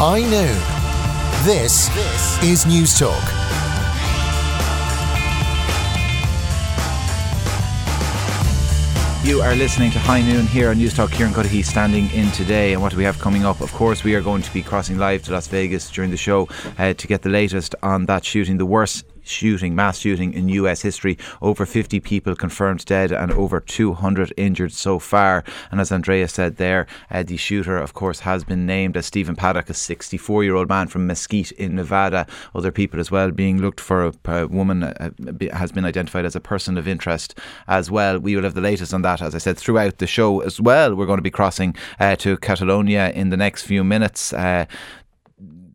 High noon. This is Newstalk. You are listening to High Noon here on Newstalk. Kieran Cuddihy standing in today. And what do we have coming up? Of course, we are going to be crossing live to Las Vegas during the show uh, to get the latest on that shooting, the worst shooting, mass shooting in US history. Over 50 people confirmed dead and over 200 injured so far. And as Andrea said there, uh, the shooter, of course, has been named as Stephen Paddock, a 64 year old man from Mesquite in Nevada. Other people as well being looked for. A, a woman uh, has been identified as a person of interest as well. We will have the latest on that, as I said, throughout the show as well. We're going to be crossing uh, to Catalonia in the next few minutes.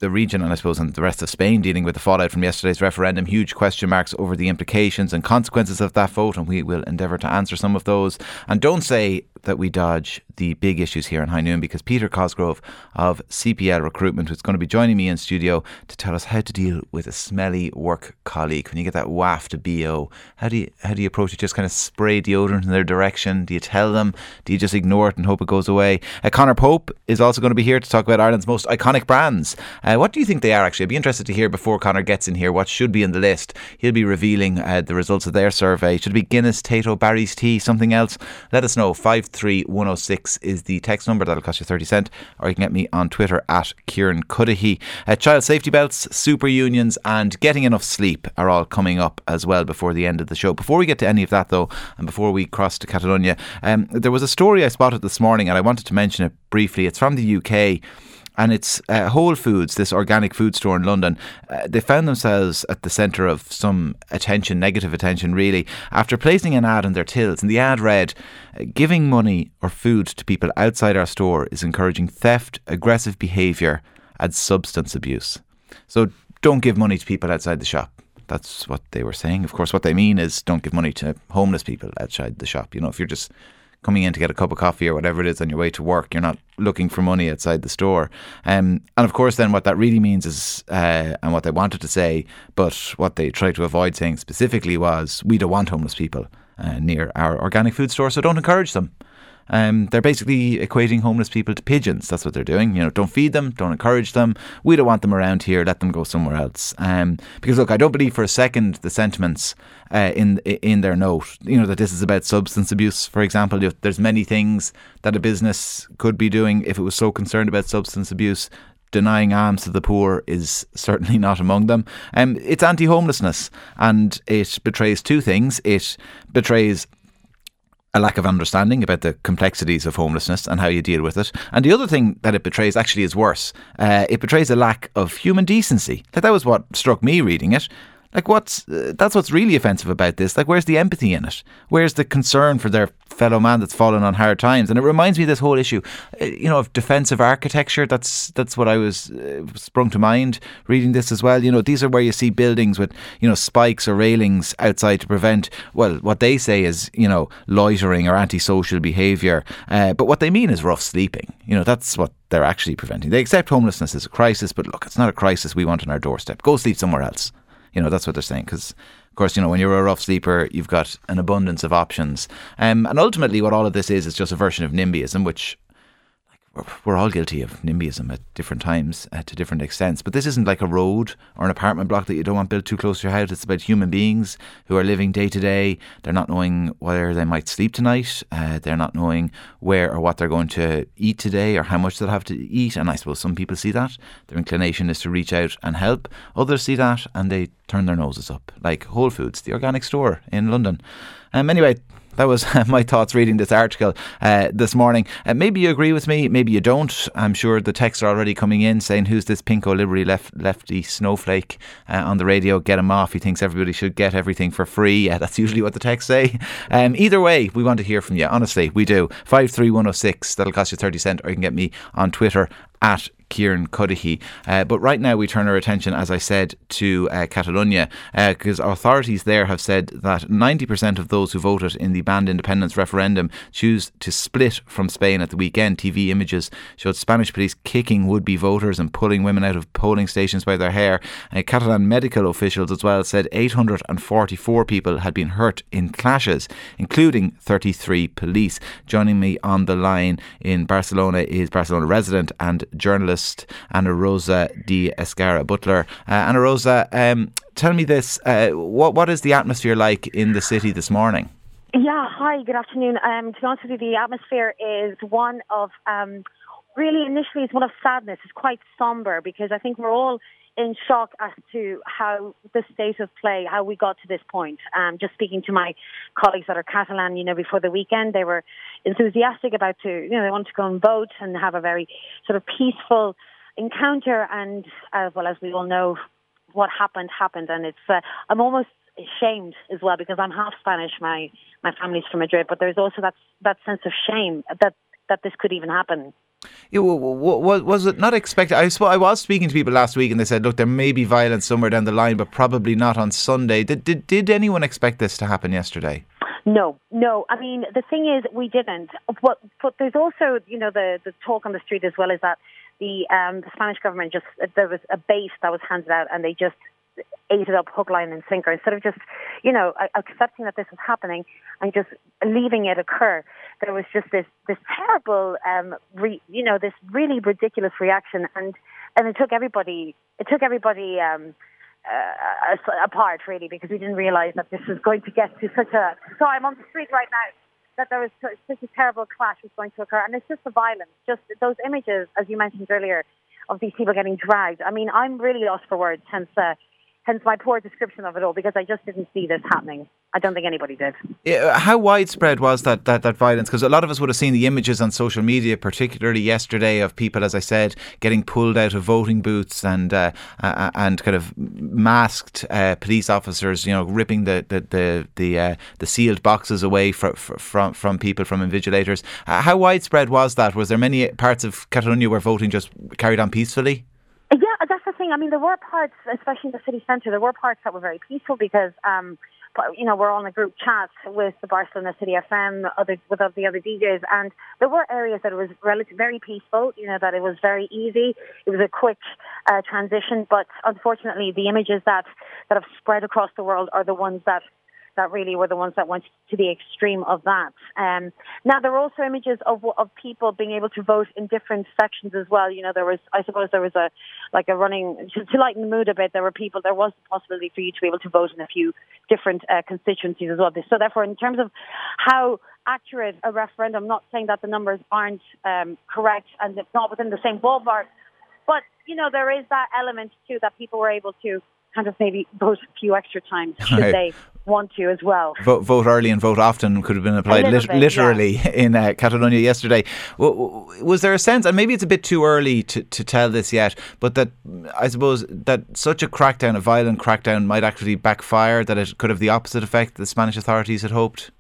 The region and I suppose and the rest of Spain dealing with the fallout from yesterday's referendum. Huge question marks over the implications and consequences of that vote, and we will endeavour to answer some of those. And don't say that we dodge the big issues here in High Noon because Peter Cosgrove of CPL Recruitment is going to be joining me in studio to tell us how to deal with a smelly work colleague. When you get that waft of BO, how do you how do you approach it? Just kind of spray deodorant in their direction? Do you tell them? Do you just ignore it and hope it goes away? Uh, Conor Pope is also going to be here to talk about Ireland's most iconic brands. Uh, what do you think they are actually? I'd be interested to hear before Conor gets in here what should be in the list. He'll be revealing uh, the results of their survey. Should it be Guinness, Tayto, Barry's Tea, something else? Let us know. 53106 is the text number. That'll cost you 30 cent. Or you can get me on Twitter at Kieran Cuddihy. Uh, child safety belts, super unions, and getting enough sleep are all coming up as well before the end of the show. Before we get to any of that, though, and before we cross to Catalonia, um, there was a story I spotted this morning, and I wanted to mention it briefly. It's from the UK and it's uh, Whole Foods, this organic food store in London. Uh, they found themselves at the centre of some attention, negative attention, really, after placing an ad on their tills. And the ad read, "Giving money or food to people outside our store is encouraging theft, aggressive behaviour, and substance abuse." So don't give money to people outside the shop. That's what they were saying. Of course, what they mean is don't give money to homeless people outside the shop. You know, if you're just coming in to get a cup of coffee or whatever it is on your way to work. You're not looking for money outside the store. Um, and of course, then what that really means is, uh, and what they wanted to say, but what they tried to avoid saying specifically was, we don't want homeless people uh, near our organic food store, so don't encourage them. Um, they're basically equating homeless people to pigeons. That's what they're doing. You know, don't feed them, don't encourage them. We don't want them around here. Let them go somewhere else. Um, because look, I don't believe for a second the sentiments uh, in in their note. You know that this is about substance abuse, for example. There's many things that a business could be doing if it was so concerned about substance abuse denying alms to the poor is certainly not among them. Um, it's anti homelessness and it betrays two things. It betrays a lack of understanding about the complexities of homelessness and how you deal with it. And the other thing that it betrays actually is worse. Uh, it betrays a lack of human decency. Like that was what struck me reading it. Like, what's uh, that's what's really offensive about this? Like, where's the empathy in it? Where's the concern for their fellow man that's fallen on hard times? And it reminds me of this whole issue, uh, you know, of defensive architecture. That's that's what I was uh, sprung to mind reading this as well. You know, these are where you see buildings with you know spikes or railings outside to prevent well, what they say is you know loitering or antisocial behaviour, uh, but what they mean is rough sleeping. You know, that's what they're actually preventing. They accept homelessness as a crisis, but look, it's not a crisis we want on our doorstep. Go sleep somewhere else. You know, that's what they're saying. Because, of course, you know, when you're a rough sleeper, you've got an abundance of options. Um, and ultimately, what all of this is, is just a version of NIMBYism, which we're all guilty of NIMBYism at different times, uh, to different extents. But this isn't like a road or an apartment block that you don't want built too close to your house. It's about human beings who are living day to day. They're not knowing where they might sleep tonight. Uh, they're not knowing where or what they're going to eat today or how much they'll have to eat. And I suppose some people see that. Their inclination is to reach out and help. Others see that and they turn their noses up, like Whole Foods, the organic store in London. Um, anyway, that was my thoughts reading this article uh, this morning. Uh, maybe you agree with me, maybe you don't. I'm sure the texts are already coming in saying, "Who's this pinko liberty left, lefty snowflake uh, on the radio? Get him off. He thinks everybody should get everything for free." Yeah, that's usually what the texts say. Um, either way, we want to hear from you. Honestly, we do. Five three one zero oh six. That'll cost you thirty cent, or you can get me on Twitter at Kieran Cuddihy. Uh, but right now we turn our attention, as I said, to uh, Catalonia because uh, authorities there have said that 90% of those who voted in the banned independence referendum choose to split from Spain at the weekend. TV images showed Spanish police kicking would-be voters and pulling women out of polling stations by their hair. Uh, Catalan medical officials as well said 844 people had been hurt in clashes, including 33 police. Joining me on the line in Barcelona is Barcelona resident and journalist Ana Rosa de Escara Butler. Uh, Rosa, um, tell me this: uh, what what is the atmosphere like in the city this morning? Yeah, hi, good afternoon. Um, to be honest with you, the atmosphere is one of um, really initially it's one of sadness. It's quite somber because I think we're all in shock as to how the state of play, how we got to this point. Um, just speaking to my colleagues that are Catalan, you know, before the weekend, they were enthusiastic about to, you know, they want to go and vote and have a very sort of peaceful encounter. And uh, well, as we all know, what happened happened, and it's. Uh, I'm almost ashamed as well because I'm half Spanish. My my family's from Madrid, but there's also that that sense of shame that that this could even happen. Yeah, was it not expected? I, I was speaking to people last week and they said, look, there may be violence somewhere down the line, but probably not on Sunday. Did, did, did anyone expect this to happen yesterday? No, no. I mean, the thing is, we didn't. But, but there's also, you know, the, the talk on the street as well is that the, um, the Spanish government just, there was a base that was handed out and they just ate it up hook, line, and sinker instead of just, you know, accepting that this was happening and just leaving it occur. There was just this this terrible, um, re, you know, this really ridiculous reaction, and and it took everybody, it took everybody. Um, uh, apart really because we didn't realize that this was going to get to such a so I'm on the street right now that there was such a terrible clash was going to occur and it's just the violence just those images as you mentioned earlier of these people getting dragged. I mean I'm really lost for words hence uh, hence my poor description of it all because I just didn't see this happening. I don't think anybody did. Yeah, how widespread was that that, that violence? Because a lot of us would have seen the images on social media, particularly yesterday, of people, as I said, getting pulled out of voting booths and uh, uh, and kind of masked uh, police officers, you know, ripping the the the the, uh, the sealed boxes away from from from people from invigilators. Uh, how widespread was that? Was there many parts of Catalonia where voting just carried on peacefully? Yeah, that's the thing. I mean, there were parts, especially in the city centre, there were parts that were very peaceful because, um, you know, we're on a group chat with the Barcelona City FM, other with the other DJs, and there were areas that it was relatively very peaceful. You know, that it was very easy. It was a quick uh, transition, but unfortunately, the images that that have spread across the world are the ones that that really were the ones that went to the extreme of that. Um, now there were also images of of people being able to vote in different sections as well. You know, there was I suppose there was a like a running to, to lighten the mood a bit. There were people. There was the possibility for you to be able to vote in a few different uh, constituencies as well. So therefore, in terms of how accurate a referendum, I'm not saying that the numbers aren't um, correct and it's not within the same ballpark, but you know there is that element too that people were able to kind of maybe vote a few extra times should right. they want to as well. Vote, vote, early and vote often could have been applied lit- bit, literally yeah. in uh, Catalonia yesterday. Was there a sense, and maybe it's a bit too early to, to tell this yet, but that I suppose that such a crackdown, a violent crackdown, might actually backfire, that it could have the opposite effect the Spanish authorities had hoped?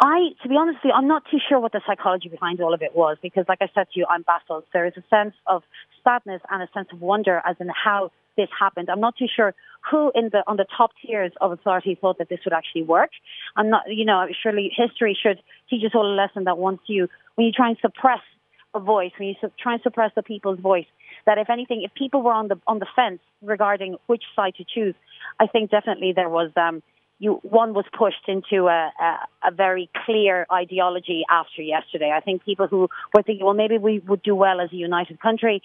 I, to be honest with you, I'm not too sure what the psychology behind all of it was because, like I said to you, I'm baffled. There is a sense of sadness and a sense of wonder as in how this happened. I'm not too sure who in the on the top tiers of authority thought that this would actually work. I'm not, you know, surely history should teach us all a lesson that once you when you try and suppress a voice, when you su- try and suppress the people's voice, that if anything, if people were on the on the fence regarding which side to choose, I think definitely there was. Um, you, one was pushed into a, a, a very clear ideology after yesterday. I think people who were thinking, well, maybe we would do well as a united country.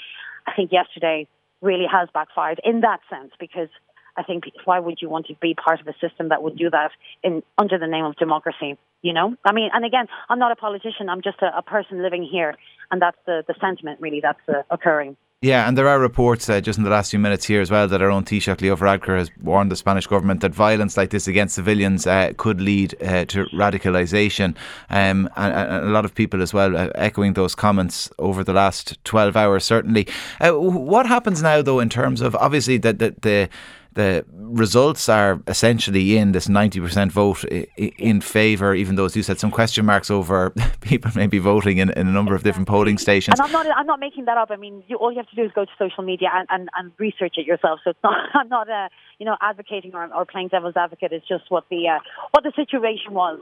I think yesterday really has backfired in that sense because I think why would you want to be part of a system that would do that in under the name of democracy? You know, I mean, and again, I'm not a politician. I'm just a, a person living here, and that's the the sentiment really that's uh, occurring. Yeah, and there are reports uh, just in the last few minutes here as well that our own Taoiseach Leo Varadkar has warned the Spanish government that violence like this against civilians uh, could lead uh, to radicalisation. Um, and, and, a lot of people as well uh, echoing those comments over the last 12 hours, certainly. Uh, what happens now, though, in terms of obviously that the, the the results are essentially in this 90% vote in favour, even though, as you said, some question marks over people maybe voting in, in a number of different polling stations. And I'm not, I'm not making that up. I mean, you, all you have to do is go to social media and, and, and research it yourself. So it's not, I'm not, uh, you know, advocating or, or playing devil's advocate. It's just what the, uh, what the situation was.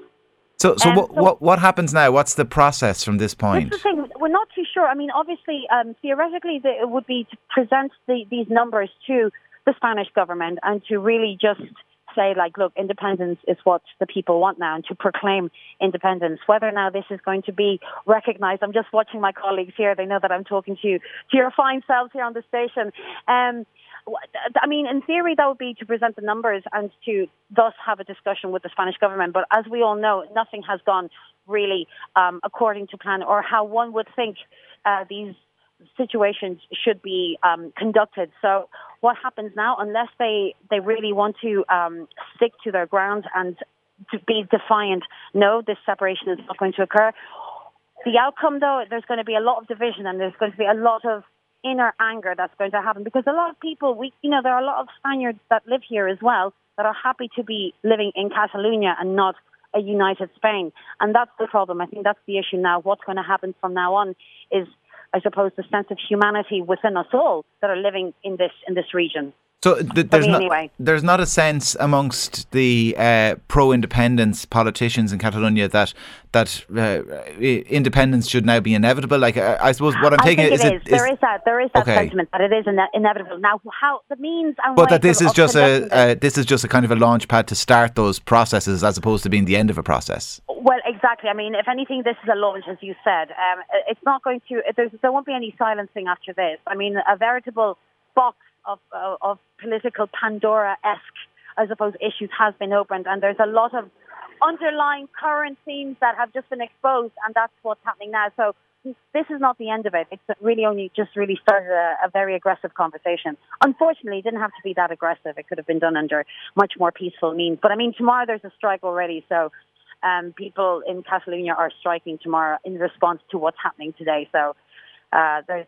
So, so, um, what, so what what happens now? What's the process from this point? the thing. We're not too sure. I mean, obviously, um, theoretically, the, it would be to present the, these numbers to the Spanish government and to really just say like, look, independence is what the people want now, and to proclaim independence. Whether now this is going to be recognised, I'm just watching my colleagues here. They know that I'm talking to you, to your fine selves here on the station. Um, I mean, in theory, that would be to present the numbers and to thus have a discussion with the Spanish government. But as we all know, nothing has gone really um, according to plan or how one would think uh, these situations should be um, conducted. So what happens now, unless they, they really want to um, stick to their ground and to be defiant, no, this separation is not going to occur. The outcome, though, there's going to be a lot of division and there's going to be a lot of inner anger that's going to happen because a lot of people, we, you know, there are a lot of Spaniards that live here as well that are happy to be living in Catalonia and not a united Spain. And that's the problem. I think that's the issue now. What's going to happen from now on is I suppose, the sense of humanity within us all that are living in this in this region. So th- there's not anyway. there's not a sense amongst the uh, pro-independence politicians in Catalonia that that uh, independence should now be inevitable. Like I, I suppose what I'm taking is, it, is there is that there is that okay. sentiment that it is ine- inevitable. Now how the means and but that this is just a uh, this is just a kind of a launch pad to start those processes as opposed to being the end of a process. Well, exactly. I mean, if anything, this is a launch, as you said. Um, it's not going to. there won't be any silencing after this. I mean, a veritable box of, uh, of political Pandora-esque, I suppose, issues has been opened, and there's a lot of underlying current themes that have just been exposed, and that's what's happening now. So this is not the end of it. It's really only just really started a, a, very aggressive conversation. Unfortunately, it didn't have to be that aggressive. It could have been done under much more peaceful means. But I mean, tomorrow there's a strike already, so um, people in Catalonia are striking tomorrow in response to what's happening today. So uh, there's,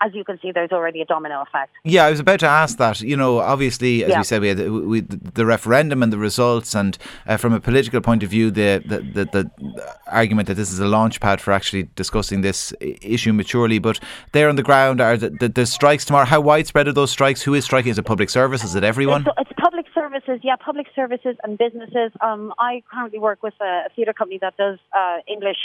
as you can see, there's already a domino effect. Yeah, I was about to ask that. You know, obviously, as yeah. we said, we had the, we, the referendum and the results, and uh, from a political point of view, the, the, the, the, argument that this is a launch pad for actually discussing this issue maturely. But there on the ground are the, the, the strikes tomorrow. How widespread are those strikes? Who is striking? Is it public service? Is it everyone? It's, it's public services, yeah, public services and businesses. Um, I currently work with a, a theatre company that does uh, English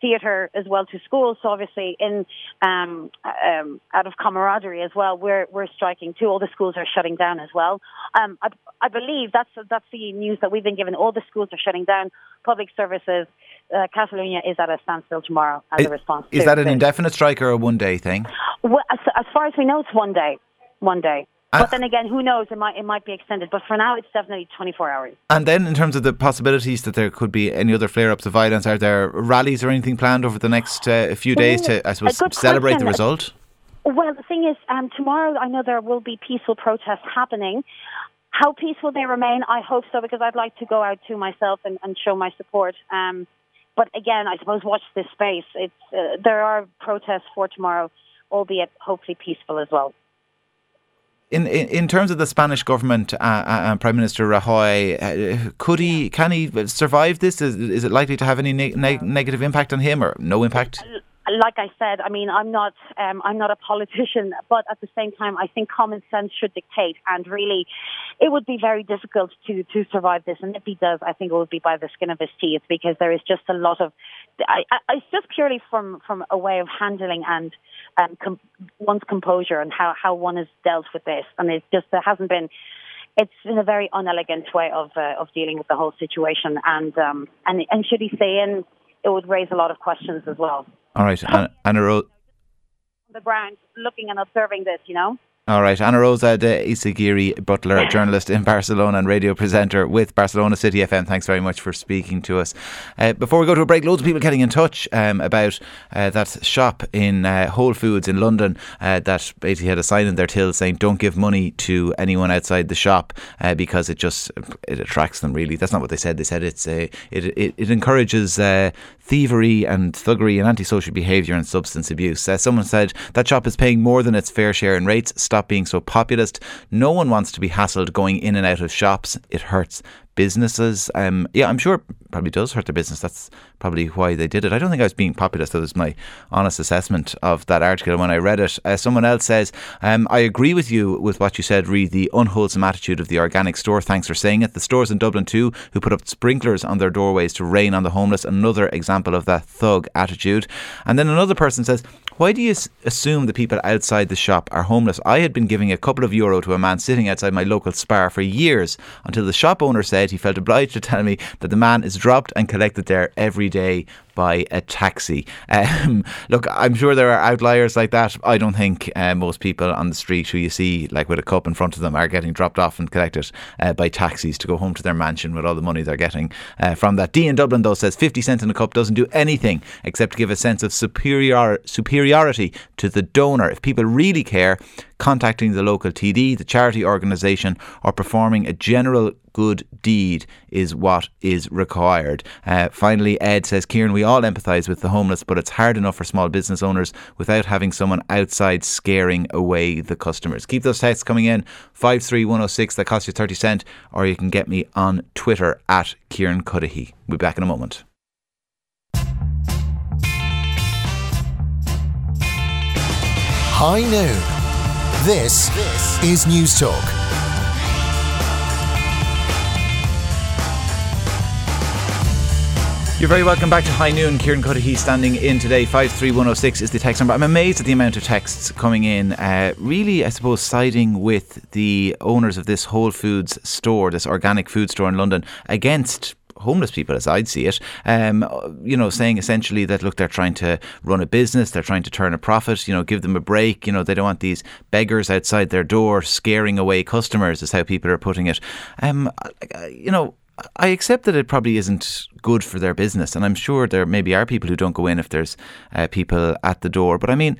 theatre as well to schools. So obviously, in um, um, out of camaraderie as well, we're we're striking too. All the schools are shutting down as well. Um, I, I believe that's that's the news that we've been given. All the schools are shutting down. Public services. Uh, Catalonia is at a standstill tomorrow as is, a response. Is that an indefinite strike or a one day thing? Well, as, as far as we know, it's one day. One day. But then again, who knows? It might it might be extended. But for now, it's definitely 24 hours. And then, in terms of the possibilities that there could be any other flare-ups of violence, are there rallies or anything planned over the next uh, few days to, I suppose, celebrate question. the result? Well, the thing is, um, tomorrow I know there will be peaceful protests happening. How peaceful they remain, I hope so, because I'd like to go out to myself and, and show my support. Um, but again, I suppose watch this space. It's uh, there are protests for tomorrow, albeit hopefully peaceful as well in, in, in terms of the Spanish government uh, uh, and Prime Minister Rajoy, uh, could he can he survive this? Is, is it likely to have any ne- ne- negative impact on him or no impact? like I said, I mean, I'm not, um, I'm not a politician, but at the same time, I think common sense should dictate. And really, it would be very difficult to to survive this. And if he does, I think it would be by the skin of his teeth because there is just a lot of, I, I, it's just purely from from a way of handling and um, com- one's composure and how how one has dealt with this. And it just there hasn't been it's in a very unelegant way of uh, of dealing with the whole situation. And um, and and should he stay in, it would raise a lot of questions as well. All right, Anna, Anna Ro- the ground, looking and observing this, you know. All right, Ana Rosa de Izagirre Butler, journalist in Barcelona and radio presenter with Barcelona City FM. Thanks very much for speaking to us. Uh, before we go to a break, loads of people getting in touch um, about uh, that shop in uh, Whole Foods in London uh, that basically had a sign in their till saying "Don't give money to anyone outside the shop uh, because it just it attracts them." Really, that's not what they said. They said it's uh, it, it, it encourages thievery and thuggery and antisocial behaviour and substance abuse. Uh, someone said that shop is paying more than its fair share in rates. Stop being so populist. No one wants to be hassled going in and out of shops. It hurts businesses. Um, yeah, I'm sure probably does hurt their business. That's probably why they did it. I don't think I was being populist. That was my honest assessment of that article when I read it. Uh, someone else says, um, I agree with you with what you said, Read the unwholesome attitude of the organic store. Thanks for saying it. The stores in Dublin too, who put up sprinklers on their doorways to rain on the homeless. Another example of that thug attitude. And then another person says, why do you assume the people outside the shop are homeless? I had been giving a couple of euro to a man sitting outside my local Spar for years until the shop owner said he felt obliged to tell me that the man is dropped and collected there every day by a taxi. Um, look, I'm sure there are outliers like that. I don't think uh, most people on the street who you see, like with a cup in front of them, are getting dropped off and collected uh, by taxis to go home to their mansion with all the money they're getting uh, from that. D in Dublin, though, says 50 cents in a cup doesn't do anything except give a sense of superior, superiority to the donor. If people really care, contacting the local TD, the charity organisation, or performing a general good deed is what is required. Uh, finally, Ed says, Kieran, we all empathise with the homeless, but it's hard enough for small business owners without having someone outside scaring away the customers. Keep those texts coming in, 53106, that costs you 30 cent, or you can get me on Twitter at Kieran Cuddihy. We'll be back in a moment. High noon. This, this is Newstalk. You're very welcome back to High Noon. Kieran Cuddihy standing in today. 53106 is the text number. I'm amazed at the amount of texts coming in. Uh, really, I suppose, siding with the owners of this Whole Foods store, this organic food store in London, against homeless people, as I'd see it. Um, you know, saying essentially that look, they're trying to run a business, they're trying to turn a profit. You know, give them a break. You know, they don't want these beggars outside their door scaring away customers. Is how people are putting it. Um, you know I accept that it probably isn't good for their business, and I'm sure there maybe are people who don't go in if there's uh, people at the door. But I mean,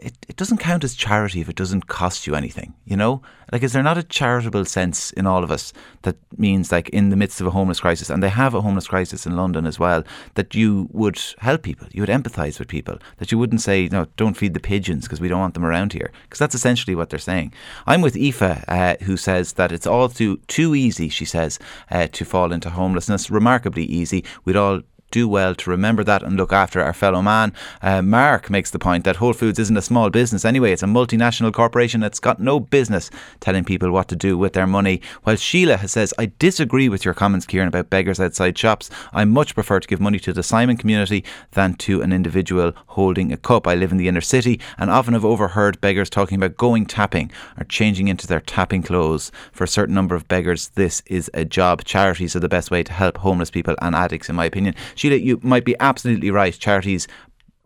it, it doesn't count as charity if it doesn't cost you anything, you know? Like, is there not a charitable sense in all of us that means, like, in the midst of a homeless crisis, and they have a homeless crisis in London as well, that you would help people, you would empathise with people, that you wouldn't say, no, don't feed the pigeons because we don't want them around here? Because that's essentially what they're saying. I'm with Aoife, uh, who says that it's all too, too easy, she says, uh, to fall into homelessness, remarkably easy. We'd all do well to remember that and look after our fellow man. Uh, Mark makes the point that Whole Foods isn't a small business anyway, it's a multinational corporation that's got no business telling people what to do with their money. While Sheila says, I disagree with your comments, Kieran, about beggars outside shops. I much prefer to give money to the Simon community than to an individual holding a cup. I live in the inner city and often have overheard beggars talking about going tapping or changing into their tapping clothes. For a certain number of beggars, this is a job. Charities are the best way to help homeless people and addicts, in my opinion. Sheila, you might be absolutely right. Charities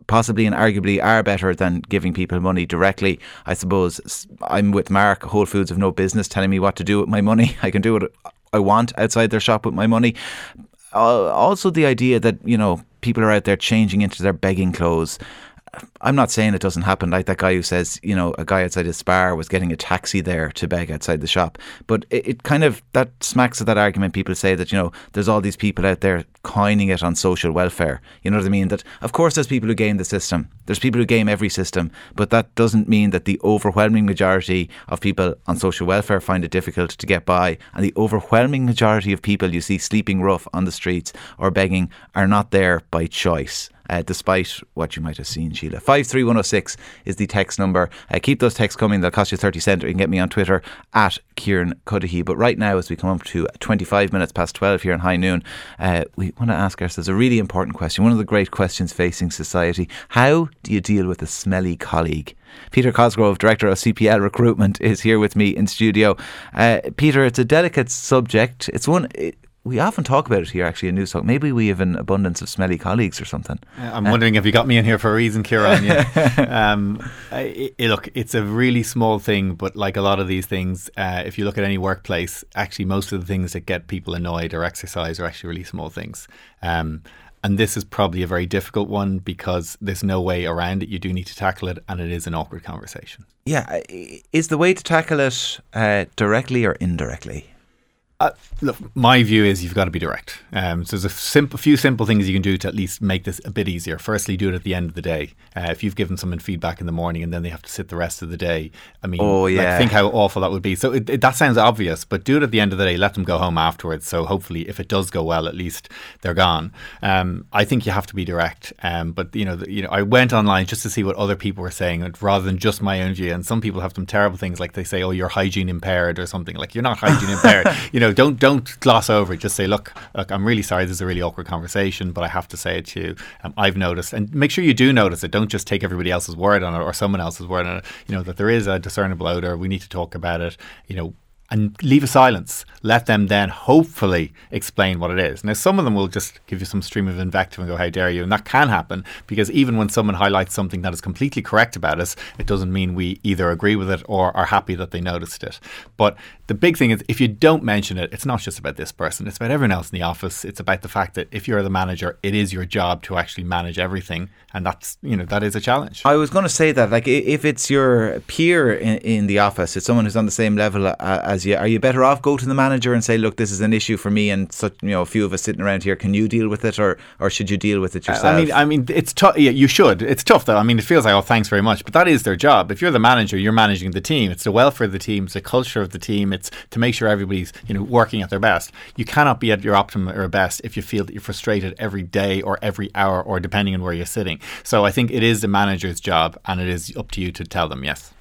possibly and arguably are better than giving people money directly. I suppose I'm with Mark. Whole Foods have no business telling me what to do with my money. I can do what I want outside their shop with my money. Also, the idea that you know people are out there changing into their begging clothes. I'm not saying it doesn't happen. Like that guy who says, you know, a guy outside his Spar was getting a taxi there to beg outside the shop. But it, it, kind of that smacks of that argument. People say that you know there's all these people out there coining it on social welfare. You know what I mean? That of course there's people who game the system. There's people who game every system, but that doesn't mean that the overwhelming majority of people on social welfare find it difficult to get by, and the overwhelming majority of people you see sleeping rough on the streets or begging are not there by choice uh, despite what you might have seen, Sheila. 53106 is the text number. Uh, keep those texts coming, they'll cost you 30 cents. You can get me on Twitter at Kieran Cuddihy. But right now, as we come up to 25 minutes past 12 here in High Noon, uh, we want to ask ourselves a really important question, one of the great questions facing society. How do you deal with a smelly colleague? Peter Cosgrove, Director of CPL Recruitment, is here with me in studio. Uh, Peter, it's a delicate subject. It's one. We often talk about it here actually in Newstalk. Maybe we have an abundance of smelly colleagues or something. I'm uh, wondering if you got me in here for a reason, Kieran. Yeah. um, it, it, look, it's a really small thing, but like a lot of these things, uh, if you look at any workplace, actually most of the things that get people annoyed or exercise are actually really small things. Um, and this is probably a very difficult one because there's no way around it. You do need to tackle it, and it is an awkward conversation. Yeah. Is the way to tackle it uh, directly or indirectly? Uh, look, my view is you've got to be direct. Um, so there's a simple, few simple things you can do to at least make this a bit easier. Firstly, do it at the end of the day. Uh, if you've given someone feedback in the morning and then they have to sit the rest of the day, I mean, oh, yeah. Like, think how awful that would be. So it, it, that sounds obvious, but do it at the end of the day. Let them go home afterwards. So hopefully, if it does go well, at least they're gone. Um, I think you have to be direct. Um, but you know, the, you know, I went online just to see what other people were saying, rather than just my own view. And some people have some terrible things, like they say, "Oh, you're hygiene impaired" or something. Like you're not hygiene impaired. You know know, don't don't gloss over it. Just say, look, look, I'm really sorry. This is a really awkward conversation, but I have to say it to you. Um, I've noticed, and make sure you do notice it. Don't just take everybody else's word on it or someone else's word on it. You know that there is a discernible odor. We need to talk about it. You know, and leave a silence. Let them then hopefully explain what it is. Now, some of them will just give you some stream of invective and go, How dare you? And that can happen because even when someone highlights something that is completely correct about us, it doesn't mean we either agree with it or are happy that they noticed it. But the big thing is if you don't mention it, it's not just about this person, it's about everyone else in the office. It's about the fact that if you're the manager, it is your job to actually manage everything. And that's, you know, that is a challenge. I was going to say that, like, if it's your peer in, in the office, it's someone who's on the same level uh, as you, are you better off go to the manager and say, look, this is an issue for me, and such you know a few of us sitting around here. Can you deal with it, or or should you deal with it yourself? I mean, I mean, it's tough. Yeah, you should. It's tough though. I mean, it feels like oh, thanks very much, but that is their job. If you're the manager, you're managing the team. It's the welfare of the team. It's the culture of the team. It's to make sure everybody's you know working at their best. You cannot be at your optimum or best if you feel that you're frustrated every day or every hour or depending on where you're sitting. So I think it is the manager's job, and it is up to you to tell them yes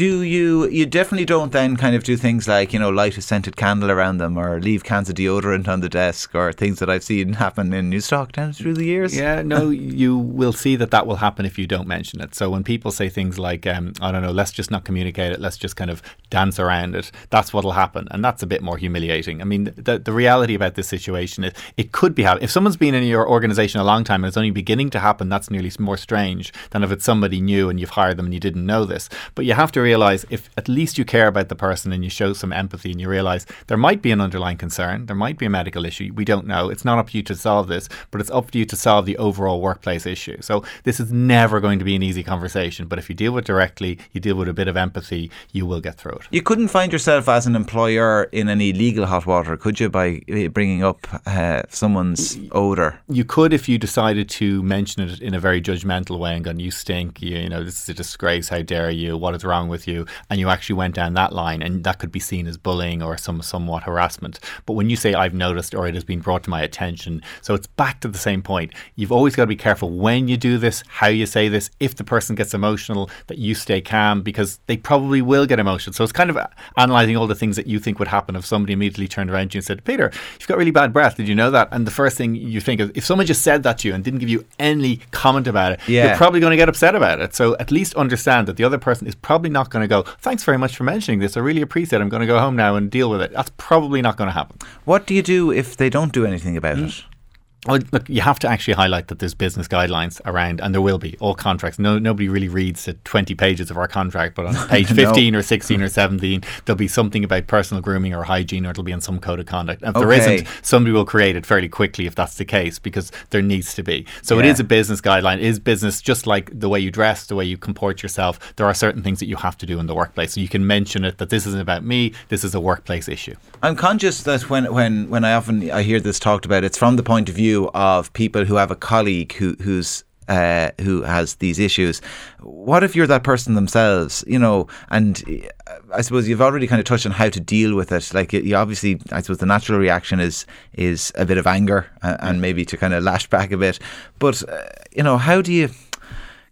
do you you definitely don't then kind of do things like you know light a scented candle around them or leave cans of deodorant on the desk or things that I've seen happen in Newstalk down through the years? Yeah no you will see that that will happen if you don't mention it. So when people say things like um, I don't know let's just not communicate it let's just kind of dance around it that's what'll happen and that's a bit more humiliating. I mean the, the reality about this situation is it could be happening if someone's been in your organization a long time and it's only beginning to happen that's nearly more strange than if it's somebody new and you've hired them and you didn't know this. But you have to realize if at least you care about the person and you show some empathy and you realize there might be an underlying concern, there might be a medical issue. We don't know. It's not up to you to solve this, but it's up to you to solve the overall workplace issue. So this is never going to be an easy conversation. But if you deal with it directly, you deal with a bit of empathy, you will get through it. You couldn't find yourself as an employer in any legal hot water, could you, by eh, bringing up uh, someone's odor? You could if you decided to mention it in a very judgmental way and gone, "You stink," you, you know, this is a disgrace. How dare you? What is wrong with you? And you actually went down that line, and that could be seen as bullying or some somewhat harassment. But when you say I've noticed or it has been brought to my attention, so it's back to the same point. You've always got to be careful when you do this, how you say this. If the person gets emotional, that you stay calm because they probably will get emotional. So it's kind of analyzing all the things that you think would happen if somebody immediately turned around to you and said, "Peter, you've got really bad breath. Did you know that?" And the first thing you think is, if someone just said that to you and didn't give you any comment about it, yeah. you're probably going to get upset about it. So at least understand that the other person is probably not going to go, thanks very much for mentioning this. I really appreciate it. I'm going to go home now and deal with it. That's probably not going to happen. What do you do if they don't do anything about mm. it? Well, look, you have to actually highlight that there's business guidelines around, and there will be all contracts. No, nobody really reads the 20 pages of our contract, but on page 15 no. or 16 or 17, there'll be something about personal grooming or hygiene, or it'll be in some code of conduct. And if okay. there isn't, somebody will create it fairly quickly if that's the case, because there needs to be. So yeah. it is a business guideline. It is business, just like the way you dress, the way you comport yourself. There are certain things that you have to do in the workplace. So you can mention it that this isn't about me. This is a workplace issue. I'm conscious that when when when I often I hear this talked about, it's from the point of view of people who have a colleague who who's uh, who has these issues. What if you're that person themselves? You know, and uh, I suppose you've already kind of touched on how to deal with it. Like you obviously, I suppose the natural reaction is is a bit of anger and, and maybe to kind of lash back a bit. But uh, you know, how do you?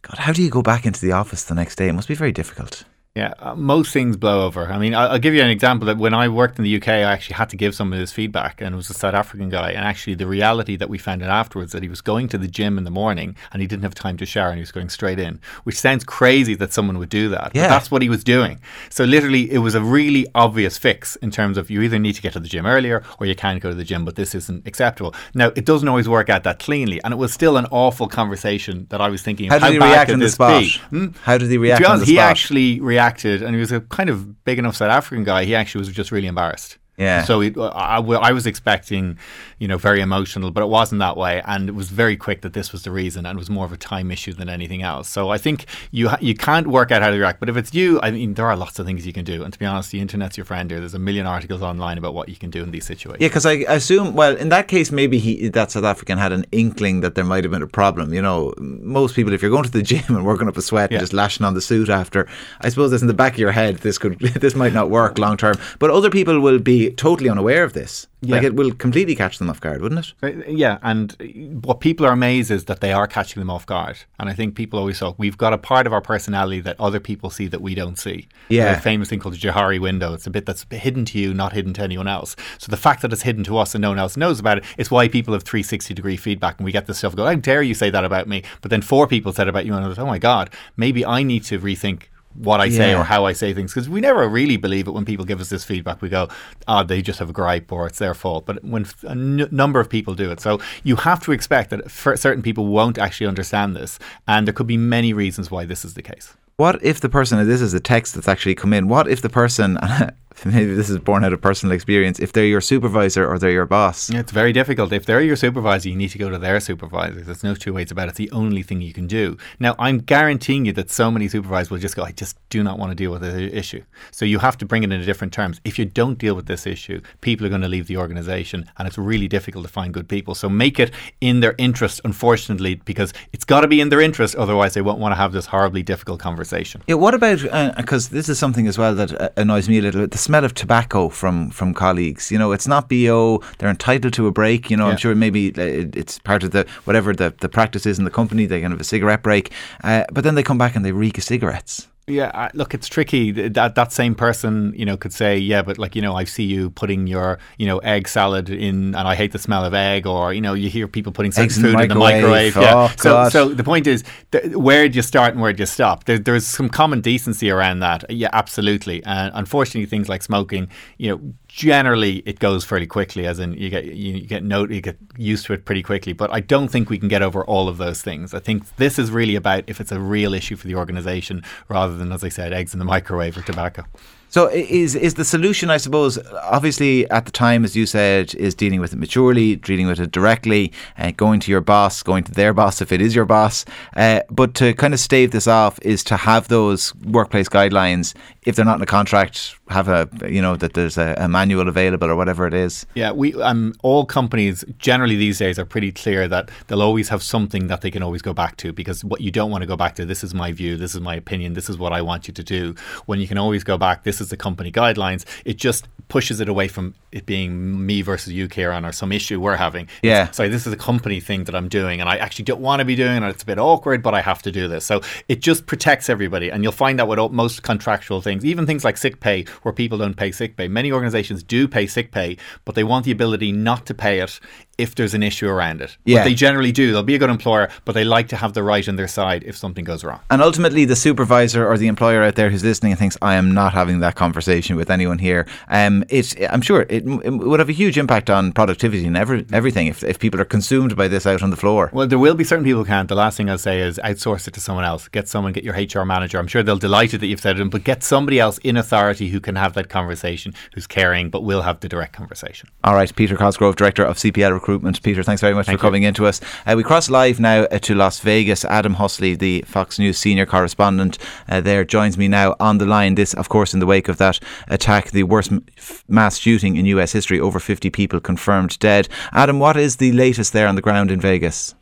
God, how do you go back into the office the next day? It must be very difficult. Yeah, uh, most things blow over. I mean, I'll, I'll, give you an example that when I worked in the UK, I actually had to give some of his feedback, and it was a South African guy. And actually, the reality that we found out afterwards that he was going to the gym in the morning and he didn't have time to shower and he was going straight in, which sounds crazy that someone would do that. Yeah. But that's what he was doing. So, literally, it was a really obvious fix in terms of you either need to get to the gym earlier or you can't go to the gym, but this isn't acceptable. Now, it doesn't always work out that cleanly, and it was still an awful conversation that I was thinking, how did he react in the spot? Hmm? How did he react? Honest, he actually reacted, and he was a kind of big enough South African guy. He actually was just really embarrassed. Yeah. So it, uh, I, I was expecting, you know, very emotional, but it wasn't that way, and it was very quick that this was the reason, and it was more of a time issue than anything else. So I think you you can't work out how to react, but if it's you, I mean, there are lots of things you can do, and to be honest, the internet's your friend here. There's a million articles online about what you can do in these situations. Yeah, because I assume, well, in that case, maybe he that South African had an inkling that there might have been a problem. You know, most people, if you're going to the gym and working up a sweat yeah. and just lashing on the suit after, I suppose that's in the back of your head. This could this might not work long term, but other people will be be totally unaware of this. Yeah. Like it will completely catch them off guard, wouldn't it? Uh, Yeah, and what people are amazed is that they are catching them off guard. And I think people always talk, we've got a part of our personality that other people see that we don't see. Yeah. The famous thing called the Johari window. It's a bit that's hidden to you, not hidden to anyone else. So the fact that it's hidden to us and no one else knows about it, it's why people have 360 degree feedback and we get this stuff go, how dare you say that about me? But then four people said about you and I was, oh my God, maybe I need to rethink what I say Yeah. or how I say things because we never really believe it when people give us this feedback. We go, "Ah, they just have a gripe or it's their fault." But when a n- number of people do it, so you have to expect that certain people won't actually understand this, and there could be many reasons why this is the case. What if the person, this is a text that's actually come in, what if the person, maybe this is born out of personal experience, if they're your supervisor or they're your boss? It's very difficult. If they're your supervisor, you need to go to their supervisor. There's no two ways about it. It's the only thing you can do. Now, I'm guaranteeing you that so many supervisors will just go, I just do not want to deal with this issue. So you have to bring it in different terms. If you don't deal with this issue, people are going to leave the organization and it's really difficult to find good people. So make it in their interest, unfortunately, because it's got to be in their interest. Otherwise, they won't want to have this horribly difficult conversation. Yeah, what about because this is something as well that uh, annoys me a little bit smell of tobacco from from colleagues. You know it's not bo they're entitled to a break you know Yeah. i'm sure maybe uh, it's part of the whatever the, the practice is in the company they can have a cigarette break uh, but then they come back and they reek of cigarettes Yeah, I- look, it's tricky. That that same person, you know, could say, yeah, but like, you know, I see you putting your, you know, egg salad in, and I hate the smell of egg, or you know, you hear people putting certain Eggs in the food in the microwave. microwave. Yeah. Oh, so, so the point is, th- where do you start and where do you stop? There, there's some common decency around that. Yeah, absolutely. And unfortunately, things like smoking, you know, generally it goes fairly quickly, as in you get you, get you get used to it pretty quickly. But I don't think we can get over all of those things. I think this is really about if it's a real issue for the organisation, rather than, as I said, eggs in the microwave or tobacco. So is is the solution, I suppose, obviously at the time, as you said, is dealing with it maturely, dealing with it directly, uh, going to your boss, going to their boss if it is your boss. Uh, but to kind of stave this off is to have those workplace guidelines. If they're not in a contract, have a you know that there's a, a manual available or whatever it is. Yeah, we um, all companies generally these days are pretty clear that they'll always have something that they can always go back to because what you don't want to go back to. This is my view. This is my opinion. This is what I want you to do. When you can always go back. This is the company guidelines. It just pushes it away from it being me versus you, Kieran, or some issue we're having. Yeah. Sorry, this is a company thing that I'm doing, and I actually don't want to be doing, it, and it's a bit awkward, but I have to do this. So it just protects everybody, and you'll find that with most contractual things, even things like sick pay, where people don't pay sick pay. Many organisations do pay sick pay, but they want the ability not to pay it if there's an issue around it. Yeah. But they generally do. They'll be a good employer, but they like to have the right on their side if something goes wrong. And ultimately, the supervisor or the employer out there who's listening and thinks, "I am not having that conversation with anyone here," um, it, I'm sure it, it would have a huge impact on productivity and every, everything if, if people are consumed by this out on the floor. Well, there will be certain people who can't. The last thing I'll say is outsource it to someone else. Get someone, get your HR manager. I'm sure they'll delighted that you've said it, but get somebody else in authority who can have that conversation, who's caring, but will have the direct conversation. All right, Peter Cosgrove, Director of CPL Recruitment. Peter, thanks very much Thank for you. coming into us. Uh, we cross live now uh, to Las Vegas. Adam Housley, the Fox News senior correspondent uh, there, joins me now on the line. This, of course, in the wake of that attack, the worst m- mass shooting in US history, over 50 people confirmed dead. Adam, what is the latest there on the ground in Vegas?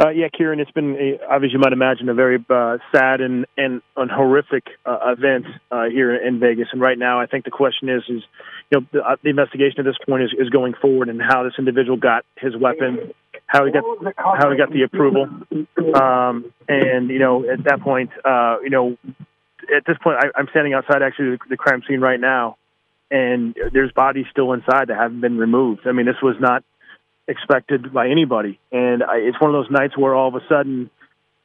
Uh, yeah, Kieran, it's been, a, obviously, you might imagine, a very uh, sad and, and, and horrific uh, event uh, here in Vegas. And right now, I think the question is, is you know, the, uh, the investigation at this point is, is going forward and how this individual got his weapon, how he got how he got the approval, um, and you know, at that point, uh, you know, at this point, I, I'm standing outside actually the crime scene right now, and there's bodies still inside that haven't been removed. I mean, this was not expected by anybody. And I, it's one of those nights where all of a sudden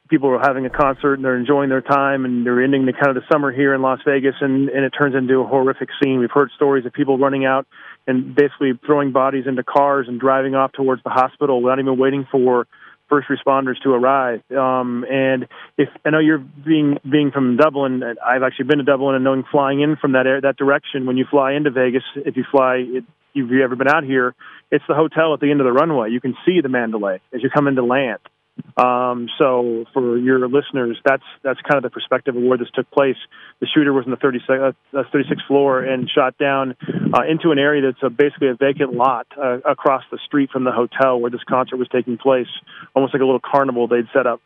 people are having a concert and they're enjoying their time and they're ending the kind of the summer here in Las Vegas and, and it turns into a horrific scene. We've heard stories of people running out and basically throwing bodies into cars and driving off towards the hospital without even waiting for first responders to arrive. Um, and if I know you're being being from Dublin, I've actually been to Dublin and knowing flying in from that air, that direction when you fly into Vegas, if you fly, you've ever been out here, it's the hotel at the end of the runway. You can see the Mandalay as you come into land. Um, so for your listeners, that's that's kind of the perspective of where this took place. The shooter was in the 36th, uh, 36th floor and shot down uh, into an area that's a, basically a vacant lot uh, across the street from the hotel where this concert was taking place, almost like a little carnival they'd set up.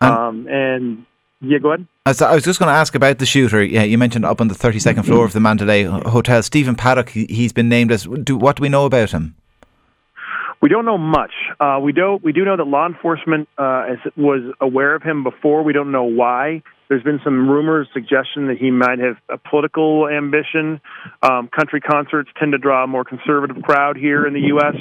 Um, and Yeah, go ahead. I was just going to ask about the shooter. Yeah, you mentioned up on the 32nd floor of the Mandalay Hotel. Stephen Paddock, he's been named as. Do, what do we know about him? We don't know much. Uh, we do we do know that law enforcement uh, was aware of him before. We don't know why. There's been some rumors, suggestion that he might have a political ambition. Um, country concerts tend to draw a more conservative crowd here in the U.S.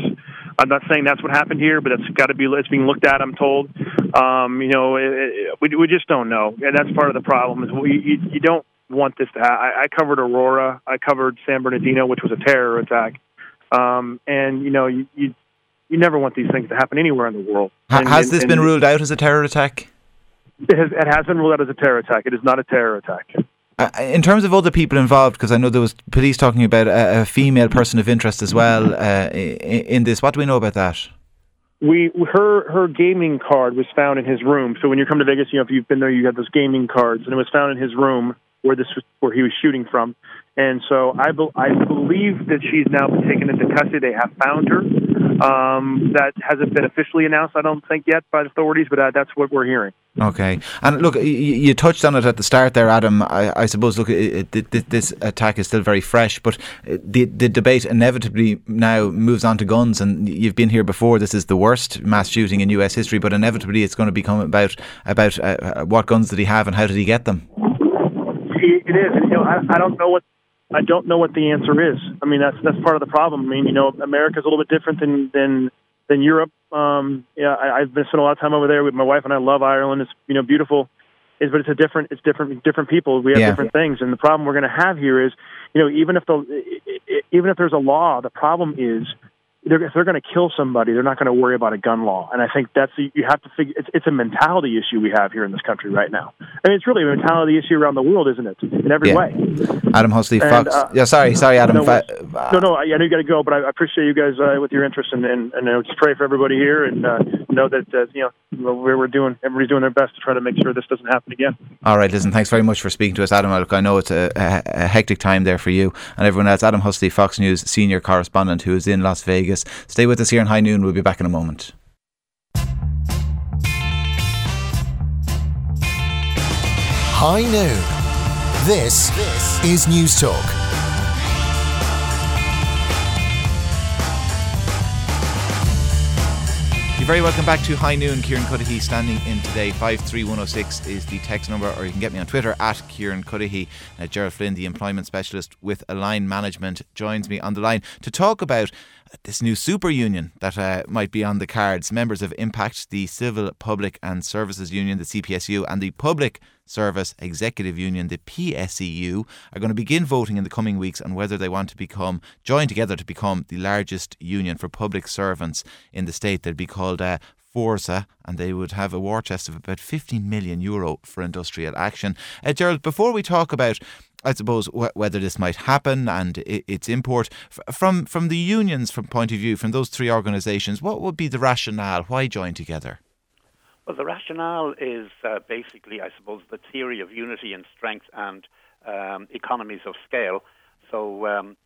I'm not saying that's what happened here, but it's got to be it's being looked at. I'm told. Um, you know, it, it, we we just don't know, and that's part of the problem. Is we you, you don't want this to happen. I, I covered Aurora. I covered San Bernardino, which was a terror attack. Um, and you know, you, you you never want these things to happen anywhere in the world. And, has this and, been ruled out as a terror attack? It has, it has been ruled out as a terror attack. It is not a terror attack. Uh, in terms of other people involved, because I know there was police talking about a, a female person of interest as well uh, in, in this. What do we know about that? we her her gaming card was found in his room. So when you come to Vegas, you know if you've been there, you have those gaming cards, and it was found in his room where this was where he was shooting from. And so I be, I believe that she's now been taken into custody. They have found her. Um, that hasn't been officially announced, I don't think yet by the authorities, but uh, that's what we're hearing. Okay, and look, you, touched on it at the start there, Adam. I, I suppose look, it, it, this attack is still very fresh, but the the debate inevitably now moves on to guns. And you've been here before. This is the worst mass shooting in U.S. history, but inevitably it's going to become about about uh, uh, what guns did he have and how did he get them. It is, you know, I, I don't know what I don't know what the answer is. I mean, that's that's part of the problem. I mean, you know, America's a little bit different than than than Europe. Um, yeah, I, I've been spent a lot of time over there with my wife, and I love Ireland. It's you know beautiful, is but it's a different it's different different people. We have yeah. different things, and the problem we're going to have here is, you know, even if the even if there's a law, the problem is they're, if they're going to kill somebody, they're not going to worry about a gun law. And I think that's you have to figure. It's, it's a mentality issue we have here in this country right now. I mean, it's really a mentality issue around the world, isn't it? In every yeah. way. Adam Housley, Fox. Uh, yeah, sorry, sorry, Adam. No, Fa- no, no, I, I know you got to go, but I, appreciate you guys uh, with your interest, and and, and uh, just pray for everybody here, and uh, know that uh, you know we're, we're doing everybody's doing their best to try to make sure this doesn't happen again. All right, listen, thanks very much for speaking to us, Adam. Look, I know it's a, a, a hectic time there for you and everyone else. Adam Housley, Fox News senior correspondent, who is in Las Vegas. Stay with us here in High Noon. We'll be back in a moment. High Noon. This, this is Newstalk. You're very welcome back to High Noon. Kieran Cuddihy standing in today. 53106 is the text number, or you can get me on Twitter at Kieran Cuddihy. Uh, Gerald Flynn, the employment specialist with Align Management, joins me on the line to talk about this new super union that uh, might be on the cards. Members of Impact, the Civil, Public and Services Union, the CPSU, and the Public Service Executive Union, the PSEU, are going to begin voting in the coming weeks on whether they want to become join together to become the largest union for public servants in the state. They'd be called uh, Fórsa, and they would have a war chest of about 15 million euro for industrial action. Uh, Gerald, before we talk about I suppose wh- whether this might happen and I- its import F- from from the unions from point of view from those three organisations, what would be the rationale? Why join together? Well, the rationale is uh, basically, I suppose, the theory of unity and strength and um, economies of scale. So, um,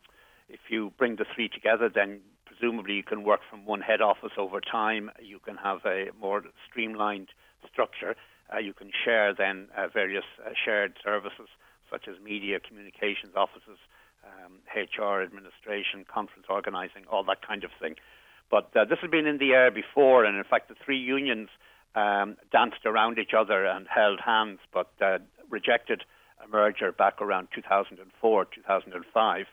if you bring the three together, then presumably you can work from one head office over time. You can have a more streamlined structure. Uh, you can share then uh, various uh, shared services such as media, communications offices, um, HR administration, conference organising, all that kind of thing. But uh, this has been in the air before, and in fact, the three unions um, danced around each other and held hands, but uh, rejected a merger back around 2004, 2005.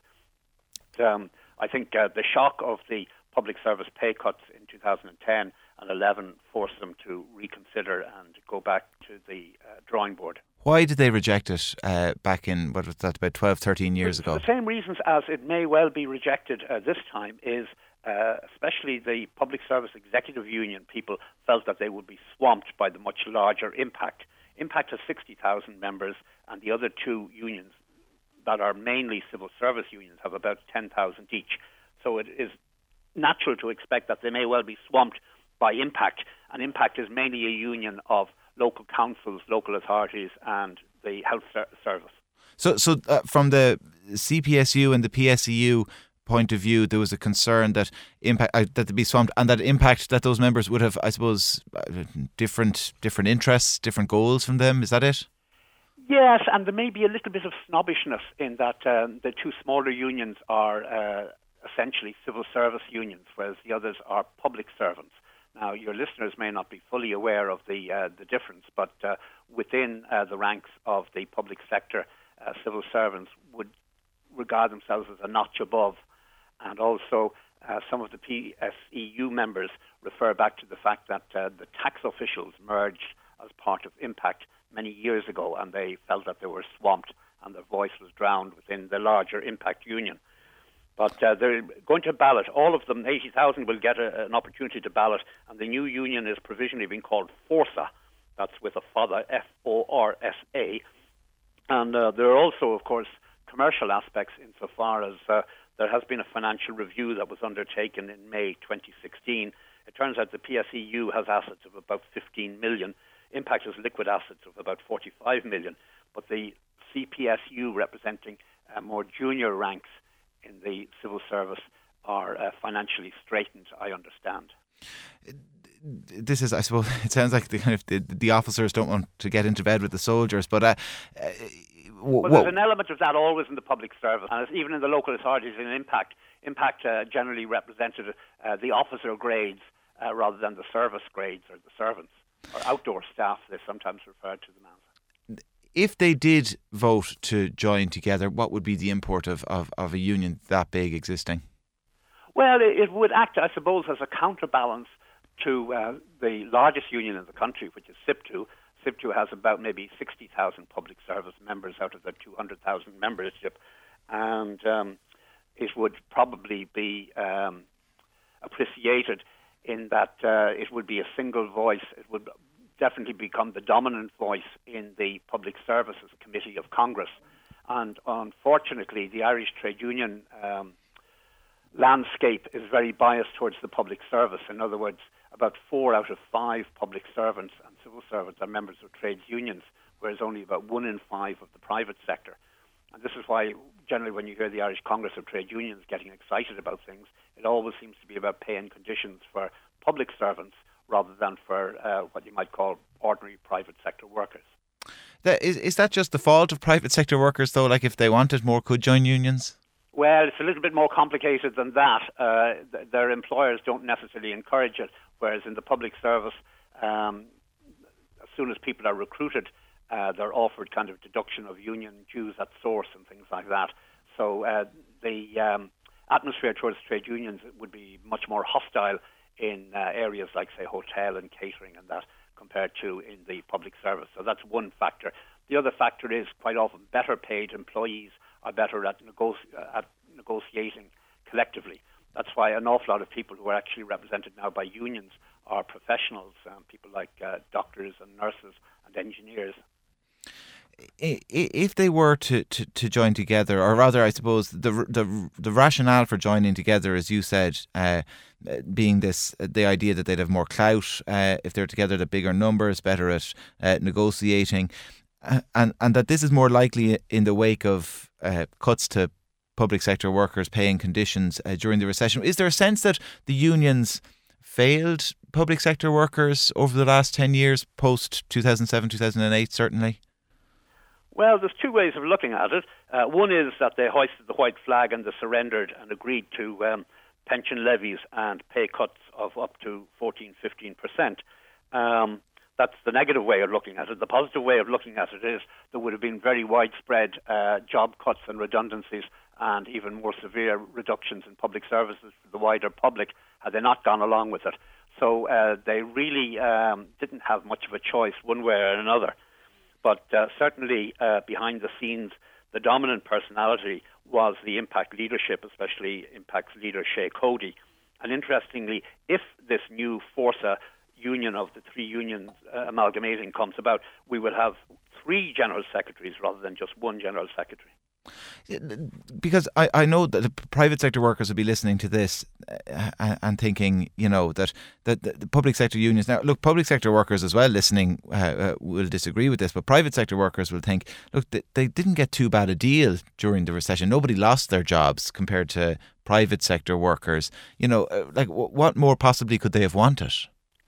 Um, I think uh, the shock of the public service pay cuts in 2010 and 11 forced them to reconsider and go back to the uh, drawing board. Why did they reject it uh, back in, what was that, about 12, 13 years ago? The same reasons as it may well be rejected uh, this time is uh, especially the Public Service Executive Union people felt that they would be swamped by the much larger impact. Impact has 60,000 members, and the other two unions that are mainly civil service unions have about 10,000 each. So it is natural to expect that they may well be swamped by Impact, and Impact is mainly a union of local councils, local authorities, and the health ser- service. So, so uh, from the CPSU and the PSEU point of view, there was a concern that impact uh, that they'd be swamped, and that impact that those members would have, I suppose, uh, different different interests, different goals from them. Is that it? Yes, and there may be a little bit of snobbishness in that um, the two smaller unions are uh, essentially civil service unions, whereas the others are public servants. Now, your listeners may not be fully aware of the uh, the difference, but uh, within uh, the ranks of the public sector, uh, civil servants would regard themselves as a notch above, and also uh, some of the PSEU members refer back to the fact that uh, the tax officials merged as part of Impact many years ago, and they felt that they were swamped and their voice was drowned within the larger Impact Union. But uh, they're going to ballot. All of them, 80,000, will get a, an opportunity to ballot, and the new union is provisionally being called Forsa. That's with a fada, F O R S A. And uh, there are also, of course, commercial aspects insofar as uh, there has been a financial review that was undertaken in May 2016. It turns out the PSEU has assets of about 15 million. Impact has liquid assets of about 45 million. But the CPSU, representing uh, more junior ranks in the civil service, are uh, financially straitened, I understand this is, I suppose, it sounds like the kind of the, the officers don't want to get into bed with the soldiers, but uh, uh, well, there's an element of that always in the public service, and even in the local authorities in Impact. Impact uh, generally represented uh, the officer grades uh, rather than the service grades or the servants or outdoor staff. They sometimes referred to them as. If they did vote to join together, what would be the import of, of, of a union that big existing? Well, it, would act, I suppose, as a counterbalance to uh, the largest union in the country, which is SIPTU, SIPTU has about maybe 60,000 public service members out of the 200,000 membership, and um, it would probably be um, appreciated in that uh, it would be a single voice. It would definitely become the dominant voice in the Public Services Committee of Congress. And unfortunately, the Irish trade union um, landscape is very biased towards the public service. In other words, about four out of five public servants and civil servants are members of trades unions, whereas only about one in five of the private sector. And this is why, generally, when you hear the Irish Congress of Trade Unions getting excited about things, it always seems to be about pay and conditions for public servants rather than for uh, what you might call ordinary private sector workers. That, is, is that just the fault of private sector workers, though? Like, if they wanted more, could join unions? Well, it's a little bit more complicated than that. Uh, th- their employers don't necessarily encourage it, whereas in the public service, um, as soon as people are recruited, uh, they're offered kind of deduction of union dues at source and things like that. So uh, the um, atmosphere towards trade unions would be much more hostile in uh, areas like, say, hotel and catering and that compared to in the public service. So that's one factor. The other factor is quite often better paid employees are better at, uh, at negotiating collectively. That's why an awful lot of people who are actually represented now by unions are professionals, um, people like uh, doctors and nurses and engineers. If they were to, to, to join together, or rather, I suppose the the the rationale for joining together, as you said, uh, being this the idea that they'd have more clout uh, if they're together, the bigger numbers, better at uh, negotiating, uh, and and that this is more likely in the wake of uh, cuts to public sector workers' paying conditions uh, during the recession. Is there a sense that the unions failed public sector workers over the last 10 years, post 2007, 2008, certainly? Well, there's two ways of looking at it. Uh, one is that they hoisted the white flag and they surrendered and agreed to um, pension levies and pay cuts of up to 14, 15%. Um, that's the negative way of looking at it. The positive way of looking at it is there would have been very widespread uh, job cuts and redundancies and even more severe reductions in public services for the wider public had they not gone along with it. So uh, they really um, didn't have much of a choice one way or another. But uh, certainly uh, behind the scenes, the dominant personality was the Impact leadership, especially Impact's leader, Shay Cody. And interestingly, if this new Forsa union of the three unions uh, amalgamating comes about, we will have three general secretaries rather than just one general secretary. Because I, I know that the private sector workers will be listening to this uh, and thinking, you know, that, that the public sector unions. Now, look, public sector workers as well listening uh, uh, will disagree with this, but private sector workers will think, look, they, didn't get too bad a deal during the recession. Nobody lost their jobs compared to private sector workers. You know, uh, like what more possibly could they have wanted?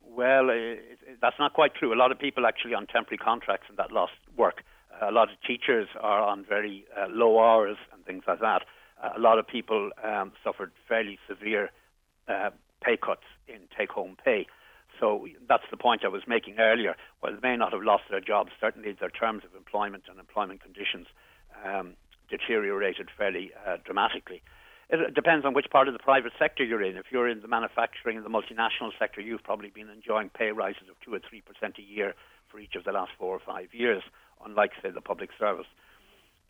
Well, it, that's not quite true. A lot of people actually on temporary contracts and that lost work. A lot of teachers are on very uh, low hours and things like that. Uh, a lot of people um, suffered fairly severe uh, pay cuts in take home pay. So that's the point I was making earlier. While they may not have lost their jobs, certainly their terms of employment and employment conditions um, deteriorated fairly uh, dramatically. It depends on which part of the private sector you're in. If you're in the manufacturing and the multinational sector, you've probably been enjoying pay rises of two or three percent a year for each of the last four or five years, unlike say the public service.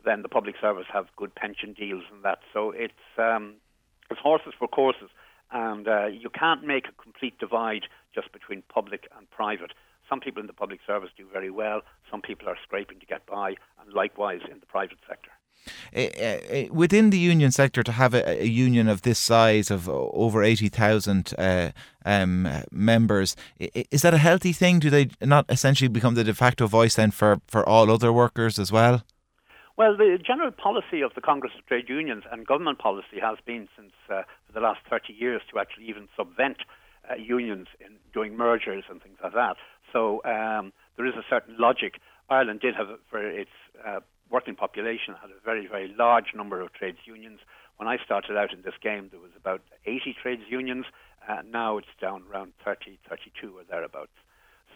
Then the public service have good pension deals and that. So it's um, it's horses for courses, and uh, you can't make a complete divide just between public and private. Some people in the public service do very well. Some people are scraping to get by, and likewise in the private sector. Eh, eh, eh, within the union sector, to have a, a union of this size of over 80,000 uh, um, members, is that a healthy thing? Do they not essentially become the de facto voice then for, for all other workers as well? Well, the general policy of the Congress of Trade Unions and government policy has been since uh, for the last 30 years to actually even subvent uh, unions in doing mergers and things like that. So um, there is a certain logic. Ireland did have for its uh, working population had a very, very large number of trades unions. When I started out in this game, there was about 80 trades unions. Uh, now it's down around 30, 32 or thereabouts.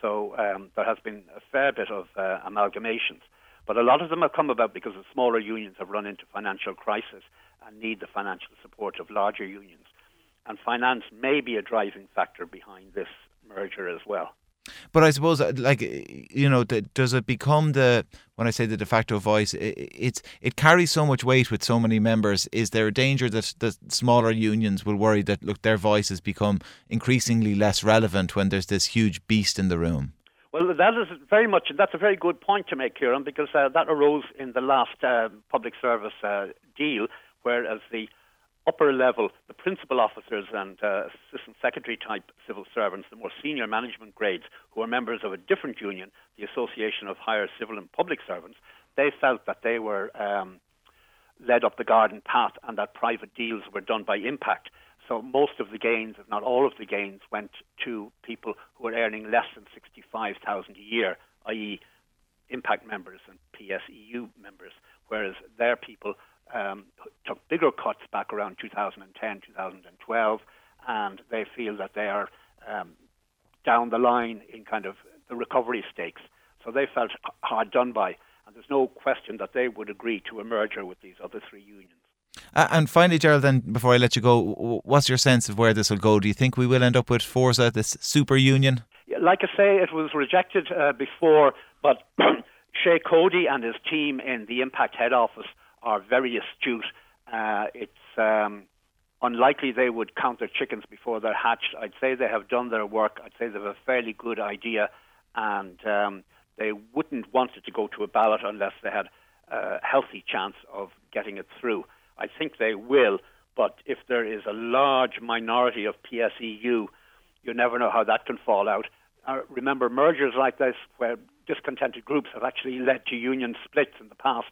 So um, there has been a fair bit of uh, amalgamations. But a lot of them have come about because the smaller unions have run into financial crisis and need the financial support of larger unions. And finance may be a driving factor behind this merger as well. But I suppose, uh, like you know, does it become the when I say the de facto voice? It's it carries so much weight with so many members. Is there a danger that the smaller unions will worry that look their voices become increasingly less relevant when there's this huge beast in the room? Well, that is very much that's a very good point to make, Kieran, because uh, that arose in the last uh, public service uh, deal, whereas the upper level, the principal officers and uh, assistant secretary type civil servants, the more senior management grades, who are members of a different union, the Association of Higher Civil and Public Servants, they felt that they were um, led up the garden path and that private deals were done by impact. So most of the gains, if not all of the gains, went to people who were earning less than 65,000 a year, i.e., impact members and PSEU members, whereas their people um, took bigger cuts back around 2010, 2012, and they feel that they are um, down the line in kind of the recovery stakes. So they felt hard done by, and there's no question that they would agree to a merger with these other three unions. Uh, and finally, Gerald, then before I let you go, what's your sense of where this will go? Do you think we will end up with Forsa, this super union? Like I say, it was rejected uh, before, but Shay Cody and his team in the Impact head office are very astute. Uh, it's um, unlikely they would count their chickens before they're hatched. I'd say they have done their work. I'd say they have a fairly good idea, and um, they wouldn't want it to go to a ballot unless they had a healthy chance of getting it through. I think they will, but if there is a large minority of PSEU, you never know how that can fall out. Uh, remember, mergers like this, where discontented groups have actually led to union splits in the past.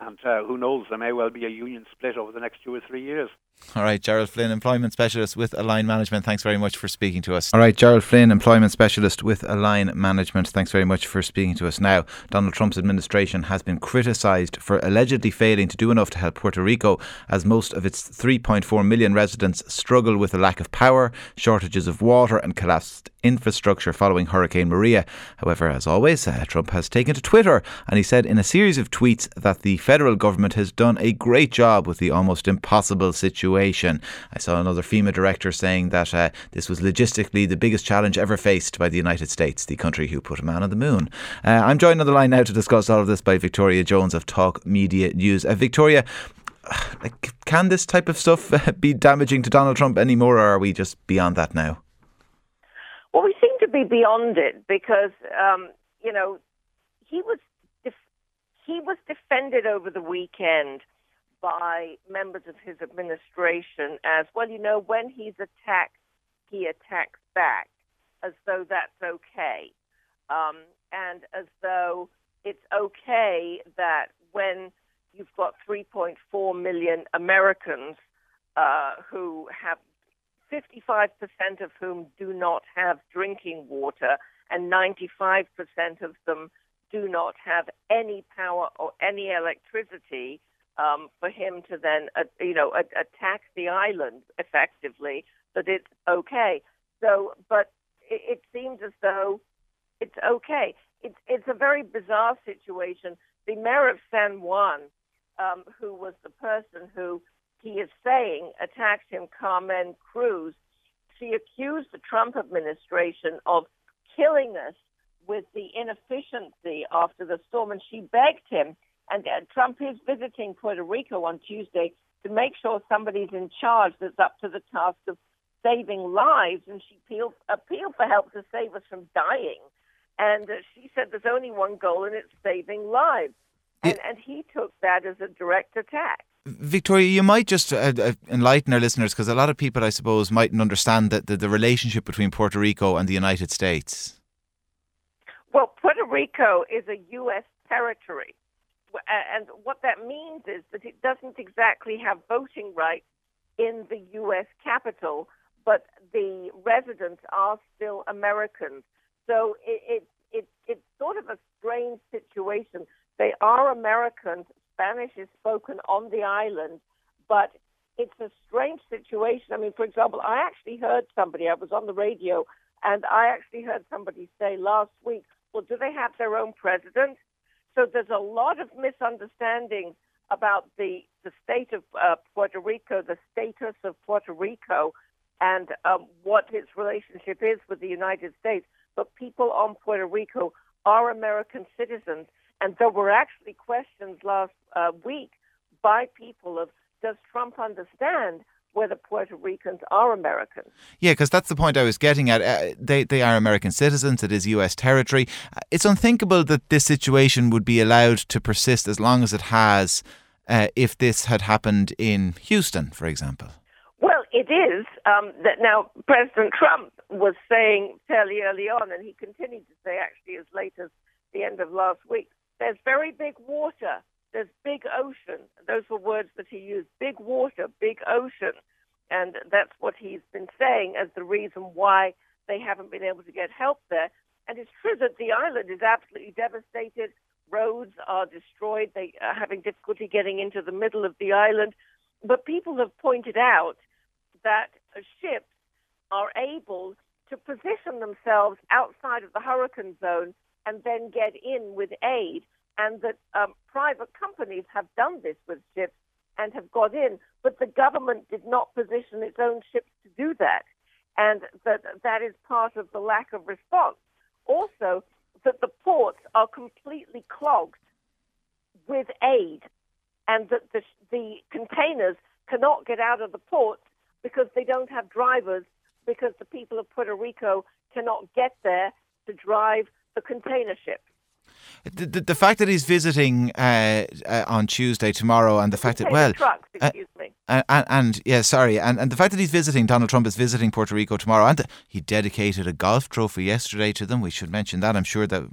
And uh, who knows, there may well be a union split over the next two or three years. All right, Gerald Flynn, Employment Specialist with Align Management. Thanks very much for speaking to us. All right, Gerald Flynn, Employment Specialist with Align Management. Thanks very much for speaking to us. Now, Donald Trump's administration has been criticised for allegedly failing to do enough to help Puerto Rico, as most of its 3.4 million residents struggle with a lack of power, shortages of water, and collapsed infrastructure following Hurricane Maria. However, as always, uh, Trump has taken to Twitter and he said in a series of tweets that the federal government has done a great job with the almost impossible situation situation. I saw another FEMA director saying that uh, this was logistically the biggest challenge ever faced by the United States, the country who put a man on the moon. Uh, I'm joined on the line now to discuss all of this by Victoria Jones of Talk Media News. Uh, Victoria, like, can this type of stuff uh, be damaging to Donald Trump anymore, or are we just beyond that now? Well, we seem to be beyond it because, um, you know, he was def- he was defended over the weekend by members of his administration as well. You know, when he's attacked, he attacks back, as though that's okay, um, and as though it's okay that when you've got 3.4 million Americans uh, who have 55% of whom do not have drinking water, and 95% of them do not have any power or any electricity um, for him to then, uh, you know, a- attack the island effectively, that it's okay. So, but it, it seems as though it's okay. It's it's a very bizarre situation. The mayor of San Juan, um, who was the person who he is saying attacked him, Carmen Cruz, she accused the Trump administration of killing us with the inefficiency after the storm, and she begged him. And uh, Trump is visiting Puerto Rico on Tuesday to make sure somebody's in charge that's up to the task of saving lives. And she appealed, appealed for help to save us from dying. And uh, she said there's only one goal, and it's saving lives. And, and he took that as a direct attack. Victoria, you might just uh, uh, enlighten our listeners because a lot of people, I suppose, mightn't understand that the, the relationship between Puerto Rico and the United States. Well, Puerto Rico is a U.S. territory. And what that means is that it doesn't exactly have voting rights in the U.S. capital, but the residents are still Americans. So it, it, it, it's sort of a strange situation. They are Americans. Spanish is spoken on the island, but it's a strange situation. I mean, for example, I actually heard somebody, I was on the radio, and I actually heard somebody say last week, well, do they have their own president? So there's a lot of misunderstandings about the, the state of uh, Puerto Rico, the status of Puerto Rico, and um, what its relationship is with the United States. But people on Puerto Rico are American citizens. And there were actually questions last uh, week by people of does Trump understand whether Puerto Ricans are Americans. Yeah, because that's the point I was getting at. Uh, they they are American citizens. It is U.S. territory. Uh, it's unthinkable that this situation would be allowed to persist as long as it has. Uh, if this had happened in Houston, for example. Well, it is um, that now President Trump was saying fairly early on, and he continued to say actually as late as the end of last week. There's very big water there's big ocean. Those were words that he used big water, big ocean. And that's what he's been saying as the reason why they haven't been able to get help there. And it's true that the island is absolutely devastated. Roads are destroyed. They are having difficulty getting into the middle of the island. But people have pointed out that ships are able to position themselves outside of the hurricane zone and then get in with aid and that um, private companies have done this with ships and have got in, but the government did not position its own ships to do that, and that that is part of the lack of response. Also, that the ports are completely clogged with aid, and that the, the containers cannot get out of the ports because they don't have drivers, because the people of Puerto Rico cannot get there to drive the container ships. The, the, the, fact that he's visiting uh, uh, on Tuesday tomorrow, and the fact that well, trucks, uh, excuse me, and, and, and, yeah, sorry, and, and the fact that he's visiting Donald Trump is visiting Puerto Rico tomorrow, and he dedicated a golf trophy yesterday to them. We should mention that. I'm sure that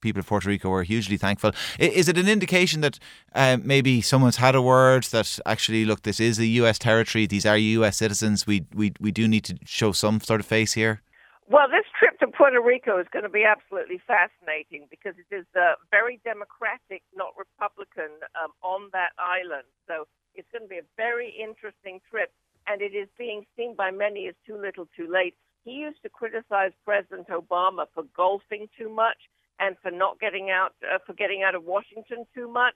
people of Puerto Rico were hugely thankful. Is it an indication that uh, maybe someone's had a word that actually, look, this is a U.S. territory. These are U.S. citizens. We we we do need to show some sort of face here. Well, this trip to Puerto Rico is going to be absolutely fascinating because it is uh, very democratic, not Republican, um, on that island. So it's going to be a very interesting trip, and it is being seen by many as too little, too late. He used to criticize President Obama for golfing too much and for not getting out, uh, for getting out of Washington too much.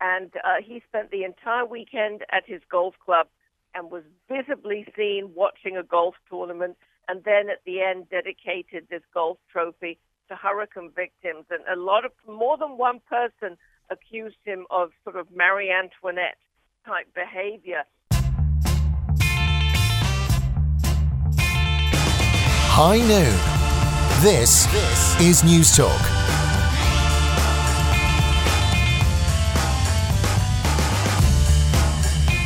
And uh, he spent the entire weekend at his golf club and was visibly seen watching a golf tournament and then at the end dedicated this golf trophy to hurricane victims. And a lot of more than one person accused him of sort of Marie Antoinette type behavior. High noon. This, this is Newstalk.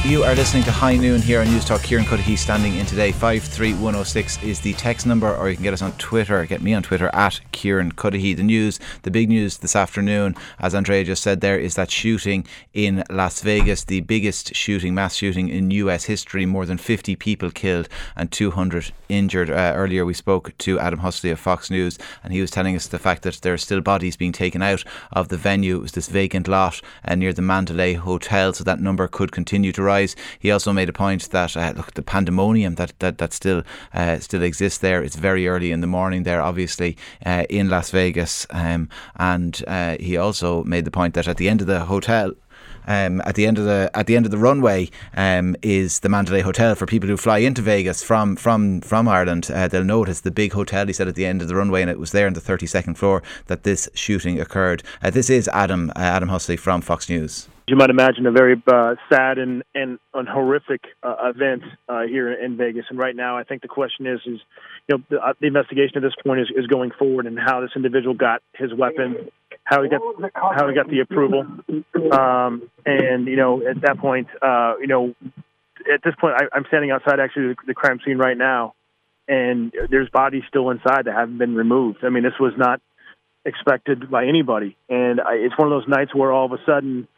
You are listening to High Noon here on Newstalk. Kieran Cuddihy standing in today. 53106 is the text number, or you can get us on Twitter. Get me on Twitter at Kieran Cuddihy. The news, the big news this afternoon, as Andrea just said there, is that shooting in Las Vegas, the biggest shooting, mass shooting in US history. More than 50 people killed and 200 injured. Uh, earlier we spoke to Adam Housley of Fox News, and he was telling us the fact that there are still bodies being taken out of the venue. It was this vacant lot uh, near the Mandalay Hotel, so that number could continue to rise He also made a point that uh, look, the pandemonium that that, that still uh, still exists there. It's very early in the morning there, obviously uh, in Las Vegas, um, and uh, he also made the point that at the end of the hotel. Um, at the end of the at the end of the runway um, is the Mandalay Hotel for people who fly into Vegas from from from Ireland. Uh, they'll notice the big hotel. He said at the end of the runway, and it was there on the thirty second floor that this shooting occurred. Uh, this is Adam uh, Adam Housley from Fox News you might imagine, a very uh, sad and and, horrific uh, event uh, here in Vegas. And right now, I think the question is, is you know, the, uh, the investigation at this point is, is going forward and how this individual got his weapon, how he got how he got the approval, um, and you know, at that point, uh, you know, at this point, I, I'm standing outside actually the, the crime scene right now, and there's bodies still inside that haven't been removed. I mean, this was not expected by anybody, and I, it's one of those nights where all of a sudden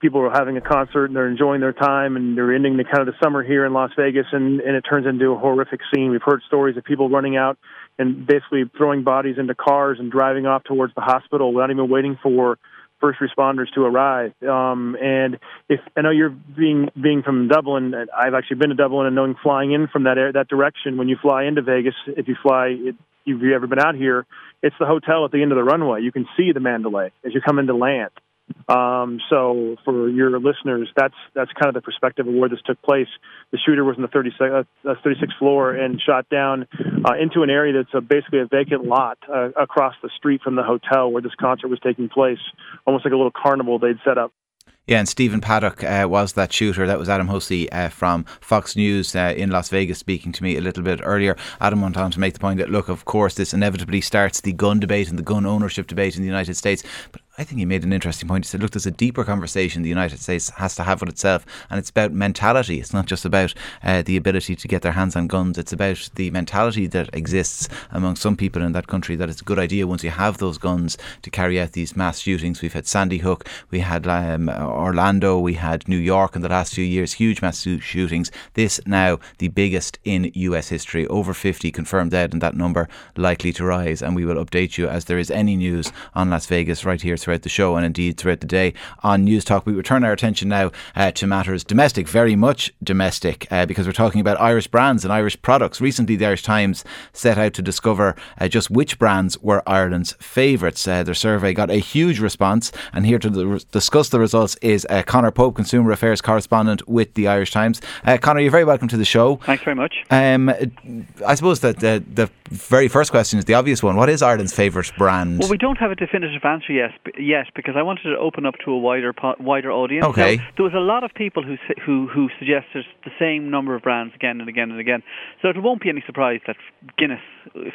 people are having a concert and they're enjoying their time and they're ending the kind of the summer here in Las Vegas and, and it turns into a horrific scene. We've heard stories of people running out and basically throwing bodies into cars and driving off towards the hospital without even waiting for first responders to arrive. Um, and if I know you're being being from Dublin, I've actually been to Dublin and knowing flying in from that air, that direction when you fly into Vegas, if you fly, it, if you've ever been out here, it's the hotel at the end of the runway. You can see the Mandalay as you come into land. Um, so for your listeners, that's that's kind of the perspective of where this took place. The shooter was in the 36th, uh, 36th floor and shot down uh, into an area that's a, basically a vacant lot uh, across the street from the hotel where this concert was taking place, almost like a little carnival they'd set up. Yeah, and Stephen Paddock uh, was that shooter. That was Adam Housley uh, from Fox News uh, in Las Vegas speaking to me a little bit earlier. Adam went on to make the point that, look, of course, this inevitably starts the gun debate and the gun ownership debate in the United States. But I think he made an interesting point. He said, look, there's a deeper conversation the United States has to have with itself, and it's about mentality. It's not just about uh, the ability to get their hands on guns, it's about the mentality that exists among some people in that country that it's a good idea once you have those guns to carry out these mass shootings. We've had Sandy Hook, we had um, Orlando, we had New York in the last few years, huge mass shootings. This now the biggest in US history, over 50 confirmed dead, and that number likely to rise. And we will update you as there is any news on Las Vegas right here throughout the show and indeed throughout the day on Newstalk. We return our attention now uh, to matters domestic, very much domestic, uh, because we're talking about Irish brands and Irish products. Recently, the Irish Times set out to discover uh, just which brands were Ireland's favourites. Uh, their survey got a huge response, and here to the, discuss the results is uh, Conor Pope, Consumer Affairs correspondent with the Irish Times. Uh, Conor, you're very welcome to the show. Thanks very much. Um, I suppose that the, the very first question is the obvious one. What is Ireland's favourite brand? Well, we don't have a definitive answer yet, yet because I wanted to open up to a wider wider audience. Okay. Now, there was a lot of people who who who suggested the same number of brands again and again and again. So it won't be any surprise that Guinness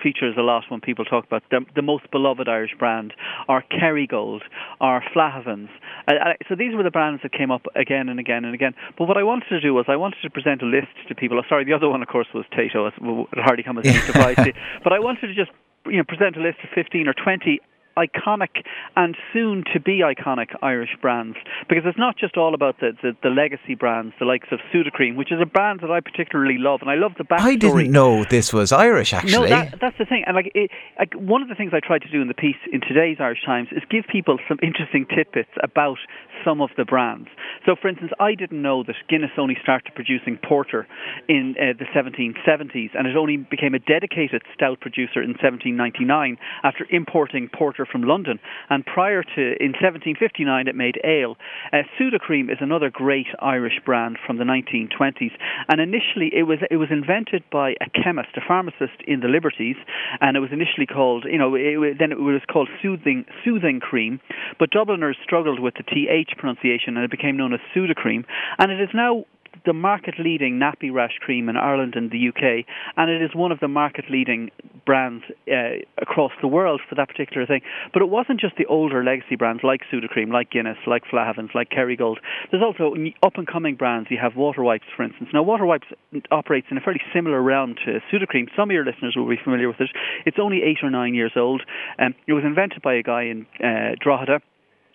features a lot when people talk about the, the most beloved Irish brand, or Kerrygold, or Flahavans. Uh, uh, so these were the brands that came up again and again and again. But what I wanted to do was I wanted to present a list to people. Oh, sorry, the other one, of course, was Tayto. It hardly come as any surprise. But I wanted to just you know present a list of 15 or 20 iconic and soon to be iconic Irish brands because it's not just all about the, the, the, legacy brands, the likes of Sudocrem, which is a brand that I particularly love, and I love the backstory. I didn't know this was Irish, actually. No, that, that's the thing, and like, it, like one of the things I tried to do in the piece in today's Irish Times is give people some interesting tidbits about some of the brands. So, for instance, I didn't know that Guinness only started producing porter in uh, the 1770s, and it only became a dedicated stout producer in 1799 after importing porter from London. And prior to, in 1759, it made ale. Uh, Sudocrem is another great Irish brand from the 1920s, and initially it was it was invented by a chemist, a pharmacist in the Liberties, and it was initially called, you know, it, then it was called soothing soothing cream, but Dubliners struggled with the th pronunciation, and it became known as Sudocrem, and it is now the market leading nappy rash cream in Ireland and the UK, and it is one of the market leading brands uh, across the world for that particular thing. But it wasn't just the older legacy brands like Sudocrem, like Guinness, like Flahavans, like Kerrygold. There's also up and coming brands. You have Water Wipes, for instance. Now, Water Wipes operates in a fairly similar realm to Sudocrem. Some of your listeners will be familiar with it. It's only eight or nine years old. Um, it was invented by a guy in uh, Drogheda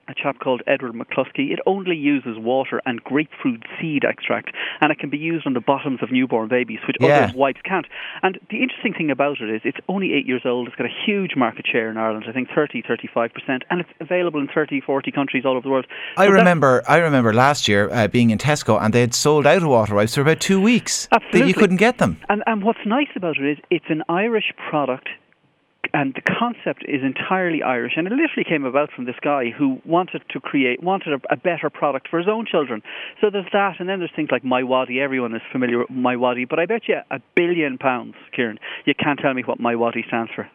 a chap called Edward McCluskey. It only uses water and grapefruit seed extract, and it can be used on the bottoms of newborn babies, which yeah. other wipes can't. And the interesting thing about it is it's only eight years old. It's got a huge market share in Ireland, I think 30, 35%, and it's available in 30, 40 countries all over the world. So I remember I remember last year uh, being in Tesco, and they had sold out of water wipes for about two weeks. Absolutely. You couldn't get them. And, and what's nice about it is it's an Irish product and the concept is entirely Irish, and it literally came about from this guy who wanted to create, wanted a, a, better product for his own children. So there's that, and then there's things like MiWadi. Everyone is familiar with MiWadi, but I bet you a billion pounds, Kieran, you can't tell me what MiWadi stands for.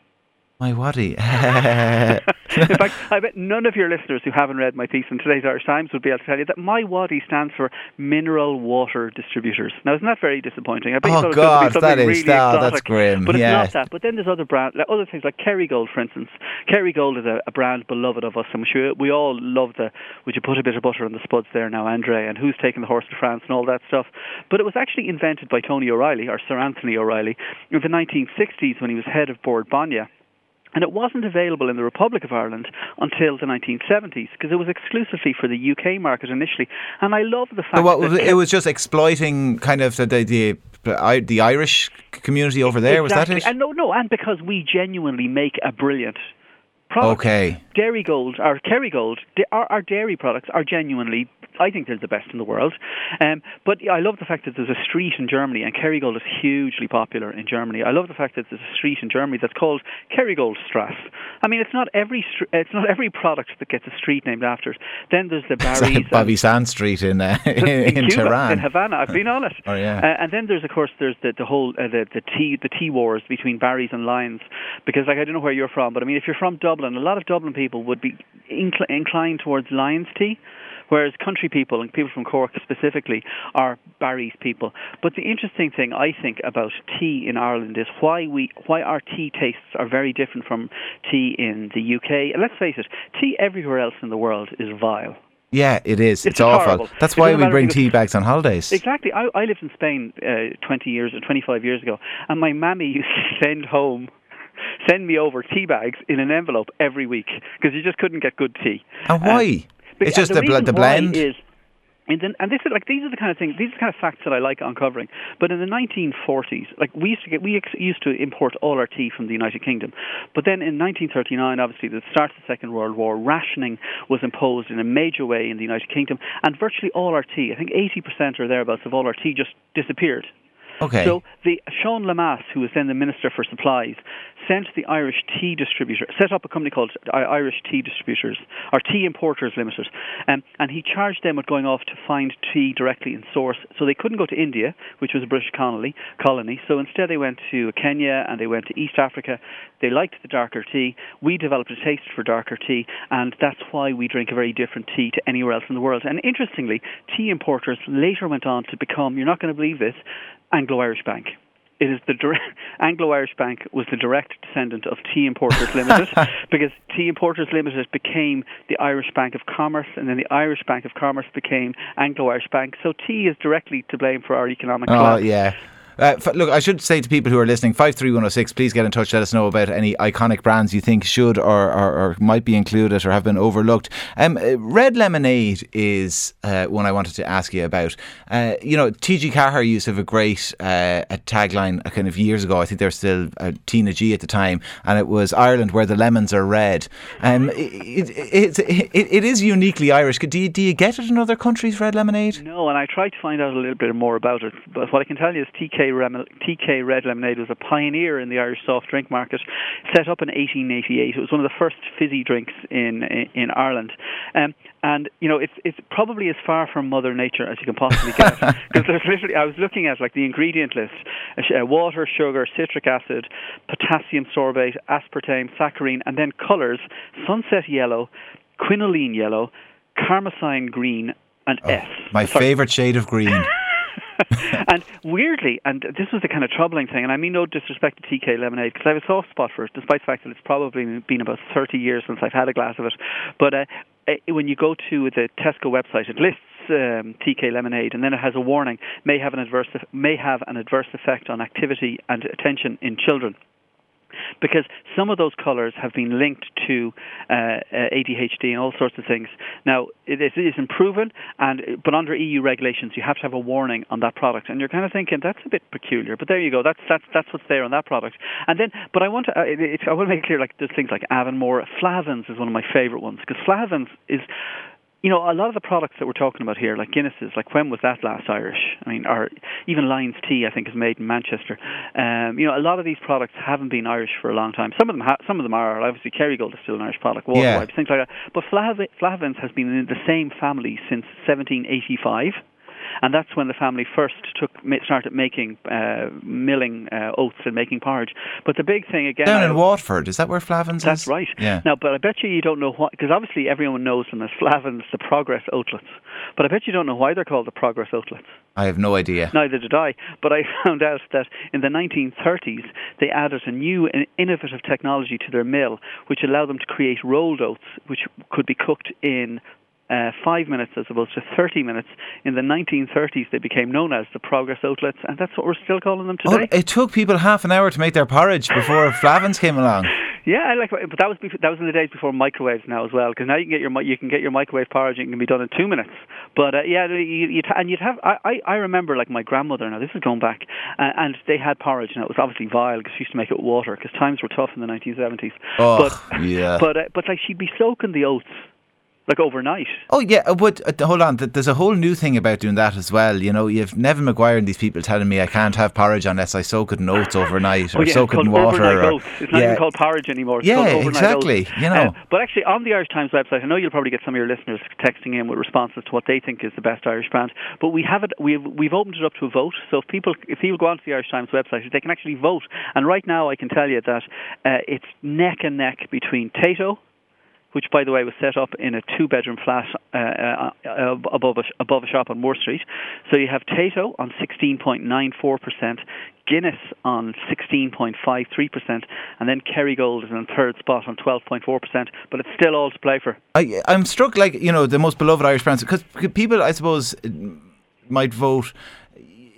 MiWadi. in fact, I bet none of your listeners who haven't read my piece in today's Irish Times would be able to tell you that MiWadi stands for Mineral Water Distributors. Now, isn't that very disappointing? I bet oh, God, that is really that, that's grim. But yeah. it's not that. But then there's other brands, like other things like Kerrygold, for instance. Kerrygold is a, a brand beloved of us, and we, we all love the, would you put a bit of butter on the spuds there now, Andre, and who's taking the horse to France and all that stuff. But it was actually invented by Tony O'Reilly, or Sir Anthony O'Reilly, in the 1960s when he was head of Bord Bainne and it wasn't available in the Republic of Ireland until the 1970s because it was exclusively for the UK market initially. And I love the fact so what, that it was just exploiting kind of the, the, the the Irish community over there. Exactly. Was that it? And no, no, and because we genuinely make a brilliant product. Okay. Dairygold or Kerrygold, our, our dairy products are genuinely I think they're the best in the world. Um, but I love the fact that there's a street in Germany, and Kerrygold is hugely popular in Germany. I love the fact that there's a street in Germany that's called Kerrygoldstrasse. I mean, it's not every str- it's not every product that gets a street named after it. Then there's the Barry's, Bobby Sands Street in uh, in, in, Cuba, Tehran, in Havana. I've been on it. oh yeah. Uh, and then there's of course there's the, the whole uh, the the tea the tea wars between Barry's and Lyons, because like I don't know where you're from, but I mean if you're from Dublin, a lot of Dublin people would be incl- inclined towards Lyons tea whereas country people and people from Cork specifically are Barry's people. But the interesting thing I think about tea in Ireland is why we why our tea tastes are very different from tea in the UK. And let's face it, tea everywhere else in the world is vile. Yeah, it is. It's, it's awful. That's why we bring tea bags on holidays. Exactly. I, I lived in Spain uh, 20 years or 25 years ago, and my mammy used to send home send me over tea bags in an envelope every week because you just couldn't get good tea. And why? Uh, it's just the, the, the blend. Is, and, then, and this is like these are the kind of things, these are the kind of facts that I like uncovering. But in the 1940s, like we used to get, we ex- used to import all our tea from the United Kingdom. But then in 1939, obviously the start of the Second World War, rationing was imposed in a major way in the United Kingdom, and virtually all our tea, I think 80% or thereabouts of all our tea, just disappeared. Okay. So the Sean Lemass, who was then the Minister for Supplies, sent the Irish Tea Distributor, set up a company called Irish Tea Distributors, or Tea Importers Limited, um, and he charged them with going off to find tea directly in source. So they couldn't go to India, which was a British colony, colony. So instead they went to Kenya and they went to East Africa. They liked the darker tea. We developed a taste for darker tea, and that's why we drink a very different tea to anywhere else in the world. And interestingly, tea importers later went on to become, you're not going to believe this, Anglo-Irish Bank. It is the direct, Anglo-Irish Bank was the direct descendant of Tea Importers Limited because Tea Importers Limited became the Irish Bank of Commerce, and then the Irish Bank of Commerce became Anglo-Irish Bank. So tea is directly to blame for our economic oh, collapse. Oh yeah. Uh, look, I should say to people who are listening, 53106, please get in touch. Let us know about any iconic brands you think should or, or, or might be included or have been overlooked. Um, uh, red lemonade is uh, one I wanted to ask you about. Uh, you know, TG Ceathair used to have a great uh, a tagline a kind of years ago. I think they were still uh, TnaG at the time, and it was Ireland where the lemons are red. Um, it, it, it, it is uniquely Irish. Do you, do you get it in other countries, red lemonade? No, and I tried to find out a little bit more about it. But what I can tell you is TK TK Red Lemonade was a pioneer in the Irish soft drink market, set up in 1888. It was one of the first fizzy drinks in in Ireland, um, and you know it's it's probably as far from Mother Nature as you can possibly get because there's literally I was looking at like the ingredient list: uh, water, sugar, citric acid, potassium sorbate, aspartame, saccharine, and then colours: sunset yellow, quinoline yellow, carmoisine green, and oh, S. My favourite shade of green. and weirdly, and this was the kind of troubling thing, and I mean no disrespect to TK lemonade because I have a soft spot for it, despite the fact that it's probably been about 30 years since I've had a glass of it. But uh, when you go to the Tesco website, it lists um, TK lemonade, and then it has a warning: may have an adverse may have an adverse effect on activity and attention in children because some of those colours have been linked to uh, uh ADHD and all sorts of things. Now, it isn't proven, and but under EU regulations, you have to have a warning on that product, and you're kind of thinking that's a bit peculiar. But there you go, that's that's that's what's there on that product. And then, but I want to uh, it, I want to make it clear, like there's things like Avonmore, Flavins is one of my favourite ones because Flavins is you know, a lot of the products that we're talking about here, like Guinness's, like when was that last Irish? I mean, or even Lyons Tea, I think, is made in Manchester. Um, you know, a lot of these products haven't been Irish for a long time. Some of them, ha- some of them are. Obviously, Kerrygold is still an Irish product. Water yeah. wipes, things like that. But Flav- Flavins has been in the same family since 1785 and that's when the family first took started making uh, milling uh, oats and making porridge. But the big thing again down in Waterford is that where Flavins is? that's is? right. Yeah. Now, but I bet you you don't know what because obviously everyone knows them as Flavins, the Progress Oatlets. But I bet you don't know why they're called the Progress Oatlets. I have no idea. Neither did I. But I found out that in the 1930s they added a new and innovative technology to their mill, which allowed them to create rolled oats, which could be cooked in uh, five minutes as opposed to 30 minutes. In the 1930s, they became known as the Progress Oats, and that's what we're still calling them today. Oh, it took people half an hour to make their porridge before Flahavan's came along. Yeah, I like, but that was before, that was in the days before microwaves now as well. Because now you can get your you can get your microwave porridge and it can be done in two minutes. But uh, yeah, you, you'd, and you'd have I, I I remember like my grandmother. Now this is going back, uh, and they had porridge, and it was obviously vile because she used to make it with water because times were tough in the 1970s. Oh, but, yeah. But uh, but like she'd be soaking the oats like overnight. Oh yeah, uh, but uh, hold on. There's a whole new thing about doing that as well. You know, you've Neven Maguire and these people telling me I can't have porridge unless I soak it in oats overnight or oh, yeah, soak it in water. Or, oats. It's not yeah. even called porridge anymore. It's yeah, exactly. Oats. You know, uh, but actually on the Irish Times website, I know you'll probably get some of your listeners texting in with responses to what they think is the best Irish brand. But we have it. We've we've opened it up to a vote. So if people if people go onto the Irish Times website, they can actually vote. And right now, I can tell you that uh, it's neck and neck between Tayto which, by the way, was set up in a two-bedroom flat uh, uh, above a, above a shop on Moore Street. So you have Tayto on 16.94%, Guinness on 16.53%, and then Kerrygold is in third spot on 12.4%. But it's still all to play for. I, I'm struck, like you know, the most beloved Irish brands because people, I suppose, might vote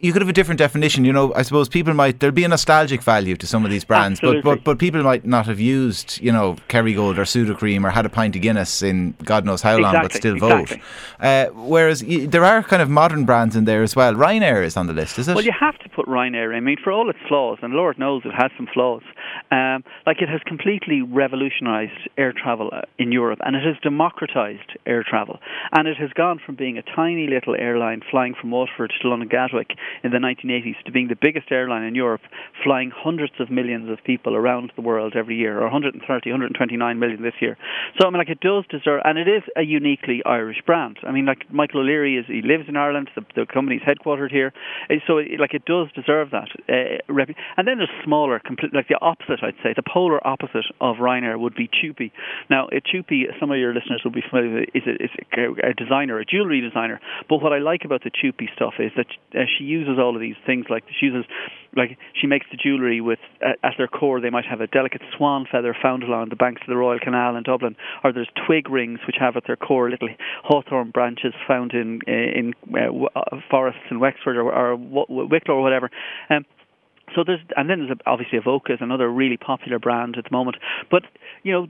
you could have a different definition. You know, I suppose people might there'll be a nostalgic value to some of these brands, Absolutely. but but but people might not have used you know Kerrygold or Sudocrem or had a pint of Guinness in God knows how long, exactly, but still exactly. vote. Uh, whereas y- there are kind of modern brands in there as well. Ryanair is on the list, is it? Well, you have to put Ryanair. in. I mean, for all its flaws, and Lord knows it has some flaws. Um, like it has completely revolutionised air travel uh, in Europe, and it has democratised air travel, and it has gone from being a tiny little airline flying from Waterford to London Gatwick in the 1980s to being the biggest airline in Europe, flying hundreds of millions of people around the world every year, or 130, 129 million this year. So I mean, like it does deserve, and it is a uniquely Irish brand. I mean, like Michael O'Leary is, he lives in Ireland. The, the company's headquartered here, eh, so like it does deserve that. Uh, and then there's smaller, like the opposite, I'd say, the polar opposite of Ryanair would be Chupi. Now, uh, Chupi, some of your listeners will be familiar with, is a, is a, a designer, a jewellery designer. But what I like about the Chupi stuff is that uh, she uses all of these things like she uses like she makes the jewellery with uh, at their core they might have a delicate swan feather found along the banks of the Royal Canal in Dublin or there's twig rings which have at their core little hawthorn branches found in in uh forests in Wexford or, or Wicklow or whatever um, so there's and then there's obviously Avoca is another really popular brand at the moment but you know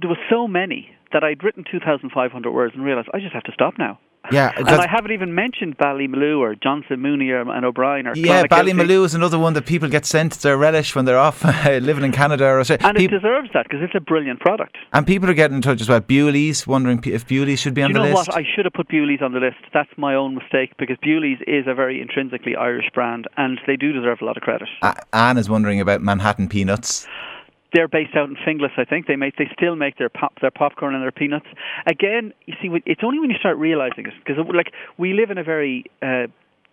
there were so many that I'd written 2,500 words and realised I just have to stop now. Yeah, and I haven't even mentioned Ballymaloe or Johnston Mooney or, and O'Brien or yeah, Ballymaloe is another one that people get sent their relish when they're off living in Canada or Australia. And it deserves that because it's a brilliant product. And people are getting in touch as well. Bewley's wondering if Bewley's should be on the list. You know what? I should have put Bewley's on the list. That's my own mistake because Bewley's is a very intrinsically Irish brand and they do deserve a lot of credit. Uh, Anne is wondering about Manhattan peanuts they're based out in Finglas, I think. They make they still make their pop their popcorn and their peanuts. Again, you see, it's only when you start realizing it because like we live in a very uh,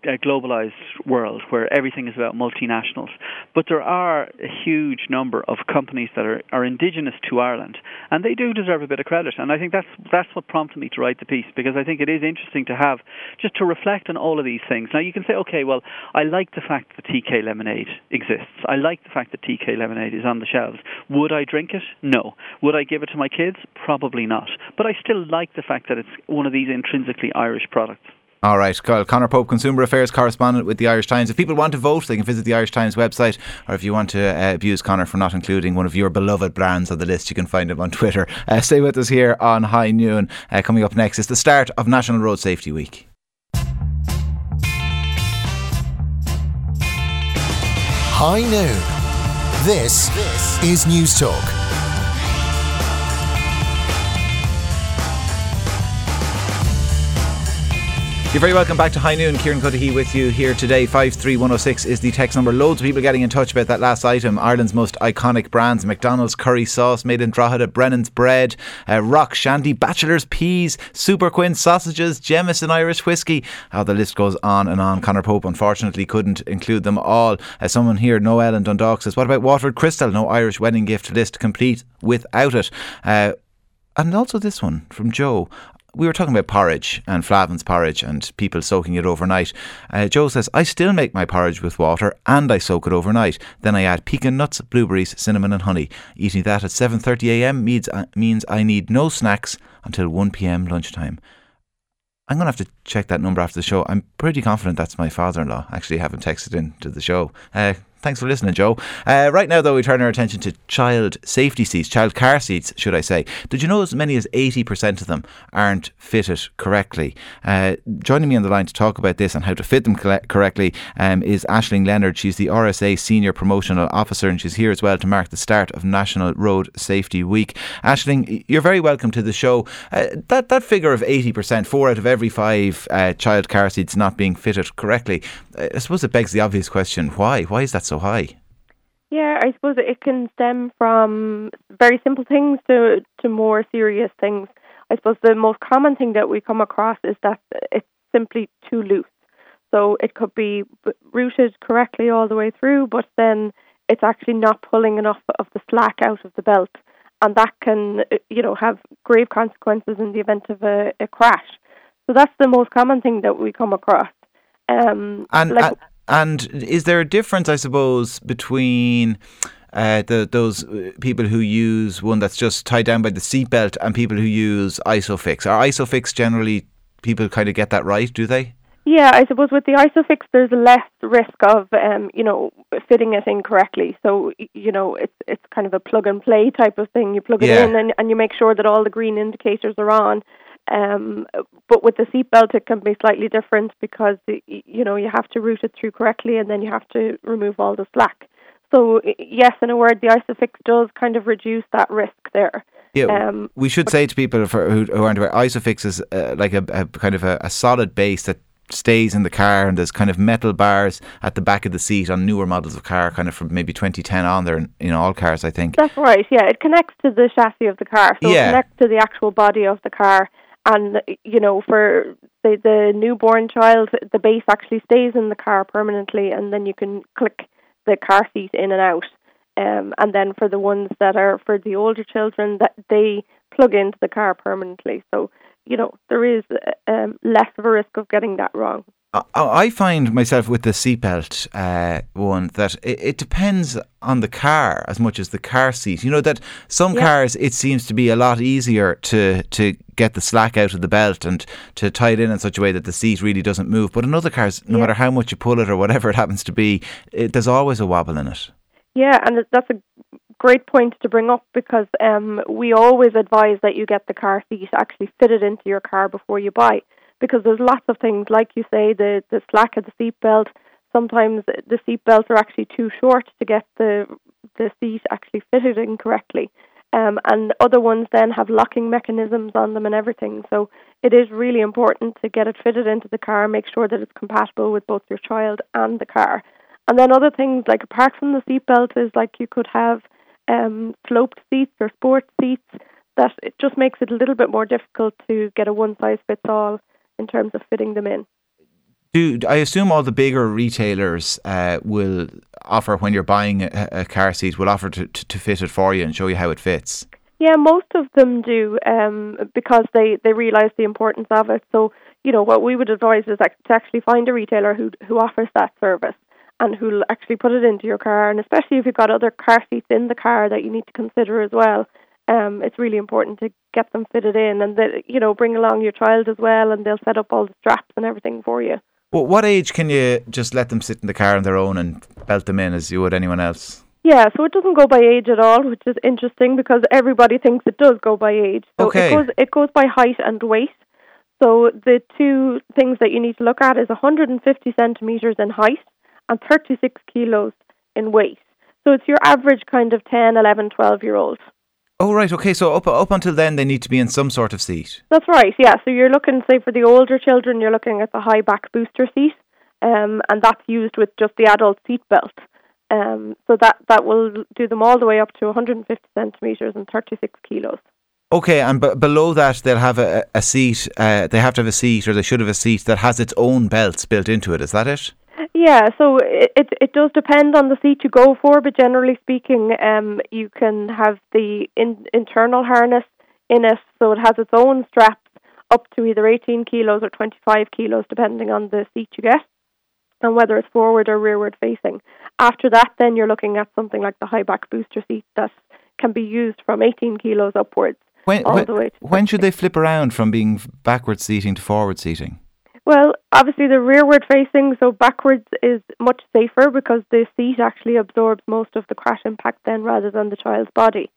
a globalized world where everything is about multinationals, but there are a huge number of companies that are, are indigenous to Ireland, and they do deserve a bit of credit. And I think that's that's what prompted me to write the piece because I think it is interesting to have just to reflect on all of these things. Now you can say, okay, well, I like the fact that TK lemonade exists. I like the fact that TK lemonade is on the shelves. Would I drink it? No. Would I give it to my kids? Probably not. But I still like the fact that it's one of these intrinsically Irish products. All right, Conor Pope, Consumer Affairs correspondent with the Irish Times. If people want to vote, they can visit the Irish Times website, or if you want to uh, abuse Conor for not including one of your beloved brands on the list, you can find him on Twitter. Uh, stay with us here on High Noon. Uh, coming up next is the start of National Road Safety Week. High Noon. This is Newstalk. You're very welcome back to High Noon. Kieran Cuddihy with you here today. 53106 is the text number. Loads of people getting in touch about that last item. Ireland's most iconic brands McDonald's curry sauce made in Drogheda, Brennan's bread, uh, Rock Shandy, Batchelors peas, Superquinn sausages, Jameson Irish whiskey. How oh, the list goes on and on. Conor Pope unfortunately couldn't include them all. Uh, someone here, Noel in Dundalk, says, What about Waterford Crystal? No Irish wedding gift list complete without it. Uh, and also this one from Joe we were talking about porridge and Flahavan's porridge and people soaking it overnight. Uh, Joe says, I still make my porridge with water and I soak it overnight. Then I add pecan nuts, blueberries, cinnamon and honey. Eating that at 7.30am means, uh, means I need no snacks until 1pm lunchtime. I'm going to have to check that number after the show. I'm pretty confident that's my father-in-law. Actually, I haven't texted in to the show. Uh, Thanks for listening, Joe. Uh, right now, though, we turn our attention to child safety seats, child car seats, should I say. Did you know as many as 80% of them aren't fitted correctly? Uh, joining me on the line to talk about this and how to fit them correctly um, is Ashling Leonard. She's the RSA Senior Promotional Officer and she's here as well to mark the start of National Road Safety Week. Ashling, you're very welcome to the show. Uh, that, that figure of 80%, four out of every five uh, child car seats not being fitted correctly, I suppose it begs the obvious question why? Why is that so so high? Yeah, I suppose it can stem from very simple things to, to more serious things. I suppose the most common thing that we come across is that it's simply too loose. So it could be routed correctly all the way through, but then it's actually not pulling enough of the slack out of the belt, and that can, you know, have grave consequences in the event of a, a crash. So that's the most common thing that we come across. Um, and like, and is there a difference, I suppose, between uh, the, those uh, people who use one that's just tied down by the seatbelt and people who use ISOFIX? Are ISOFIX generally people kind of get that right? Do they? Yeah, I suppose with the ISOFIX, there's less risk of, um, you know, fitting it in correctly. So, you know, it's it's kind of a plug and play type of thing. You plug it yeah. in and, and you make sure that all the green indicators are on. Um, but with the seatbelt, it can be slightly different because you know you have to route it through correctly, and then you have to remove all the slack. So yes, in a word, the Isofix does kind of reduce that risk there. Yeah, um, we should say to people for, who, who aren't aware, Isofix is uh, like a, a, kind of a, a solid base that stays in the car and there's kind of metal bars at the back of the seat on newer models of car kind of from maybe 2010 on there in, in all cars I think that's right yeah it connects to the chassis of the car so yeah. it connects to the actual body of the car and you know for the the newborn child the base actually stays in the car permanently and then you can click the car seat in and out. Um, and then for the ones that are for the older children that they plug into the car permanently. So you know there is um, less of a risk of getting that wrong I find myself with the seatbelt uh, one that it, it, depends on the car as much as the car seat. You know that some yeah. cars it seems to be a lot easier to to get the slack out of the belt and to tie it in in such a way that the seat really doesn't move. But in other cars, no yeah. matter how much you pull it or whatever it happens to be, it, there's always a wobble in it. Yeah, and that's a great point to bring up because um, we always advise that you get the car seat actually fitted into your car before you buy because there's lots of things, like you say, the, the slack of the seatbelt. Sometimes the seatbelts are actually too short to get the the seat actually fitted in correctly. Um, and other ones then have locking mechanisms on them and everything. So it is really important to get it fitted into the car, make sure that it's compatible with both your child and the car. And then other things like apart from the seatbelt is like you could have um, sloped seats or sports seats that it just makes it a little bit more difficult to get a one size fits all in terms of fitting them in. Do I assume all the bigger retailers uh, will offer when you're buying a, a car seat will offer to, to, to, fit it for you and show you how it fits? Yeah, most of them do um, because they, they realise the importance of it. So, you know, what we would advise is to actually find a retailer who who offers that service and who'll actually put it into your car. And especially if you've got other car seats in the car that you need to consider as well, um, it's really important to get them fitted in and that you know bring along your child as well, and they'll set up all the straps and everything for you. Well, what age can you just let them sit in the car on their own and belt them in as you would anyone else? Yeah, so it doesn't go by age at all, which is interesting because everybody thinks it does go by age. So okay. it goes it goes by height and weight. So the two things that you need to look at is 150 centimeters in height and 36 kilos in weight. So it's your average kind of 10, 11, 12 year old. Oh right, okay. So up up until then, they need to be in some sort of seat. That's right. Yeah. So you're looking, say, for the older children, you're looking at the high back booster seat, um, and that's used with just the adult seat belt. Um, so that that will do them all the way up to 150 centimeters and 36 kilos. Okay, and b- below that they'll have a, a seat. Uh, they have to have a seat, or they should have a seat that has its own belts built into it. Is that it? Yeah, so it, it, it does depend on the seat you go for, but generally speaking, um, you can have the in, internal harness in it, so it has its own straps up to either 18 kilos or 25 kilos, depending on the seat you get, and whether it's forward or rearward facing. After that, then you're looking at something like the high back booster seat that can be used from 18 kilos upwards. When, when, when should they flip around from being backward seating to forward seating? Well, obviously the rearward facing, so backwards is much safer because the seat actually absorbs most of the crash impact then rather than the child's body.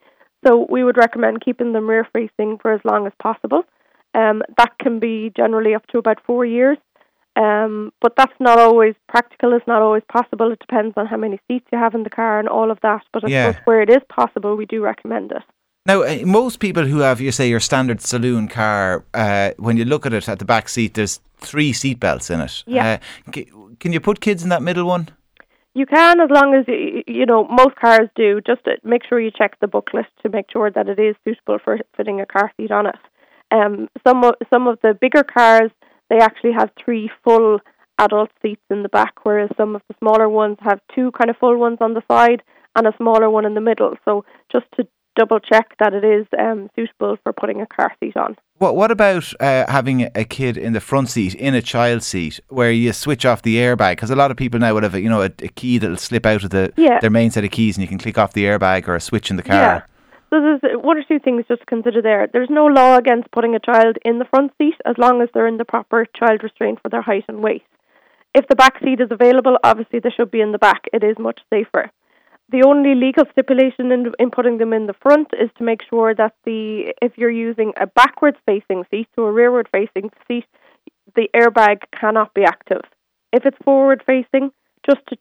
So we would recommend keeping them rear facing for as long as possible. Um, that can be generally up to about four years. Um, but that's not always practical. It's not always possible. It depends on how many seats you have in the car and all of that. But I yeah. suppose where it is possible, we do recommend it. Now, uh, most people who have, you say, your standard saloon car, uh, when you look at it at the back seat, there's three seat belts in it. Yeah. Uh, can you put kids in that middle one? You can, as long as you, you know most cars do. Just make sure you check the booklet to make sure that it is suitable for fitting a car seat on it. Um, some of some of the bigger cars they actually have three full adult seats in the back, whereas some of the smaller ones have two kind of full ones on the side and a smaller one in the middle. So just to double check that it is um, suitable for putting a car seat on. What What about uh, having a kid in the front seat in a child seat where you switch off the airbag? Because a lot of people now would have a, you know a, a key that'll slip out of the yeah. their main set of keys and you can click off the airbag or a switch in the car. Yeah. So there's one or two things just to consider there. There's no law against putting a child in the front seat as long as they're in the proper child restraint for their height and weight. If the back seat is available, obviously they should be in the back. It is much safer the only legal stipulation in, in putting them in the front is to make sure that the if you're using a backwards facing seat, so a rearward facing seat, the airbag cannot be active. If it's forward facing, just to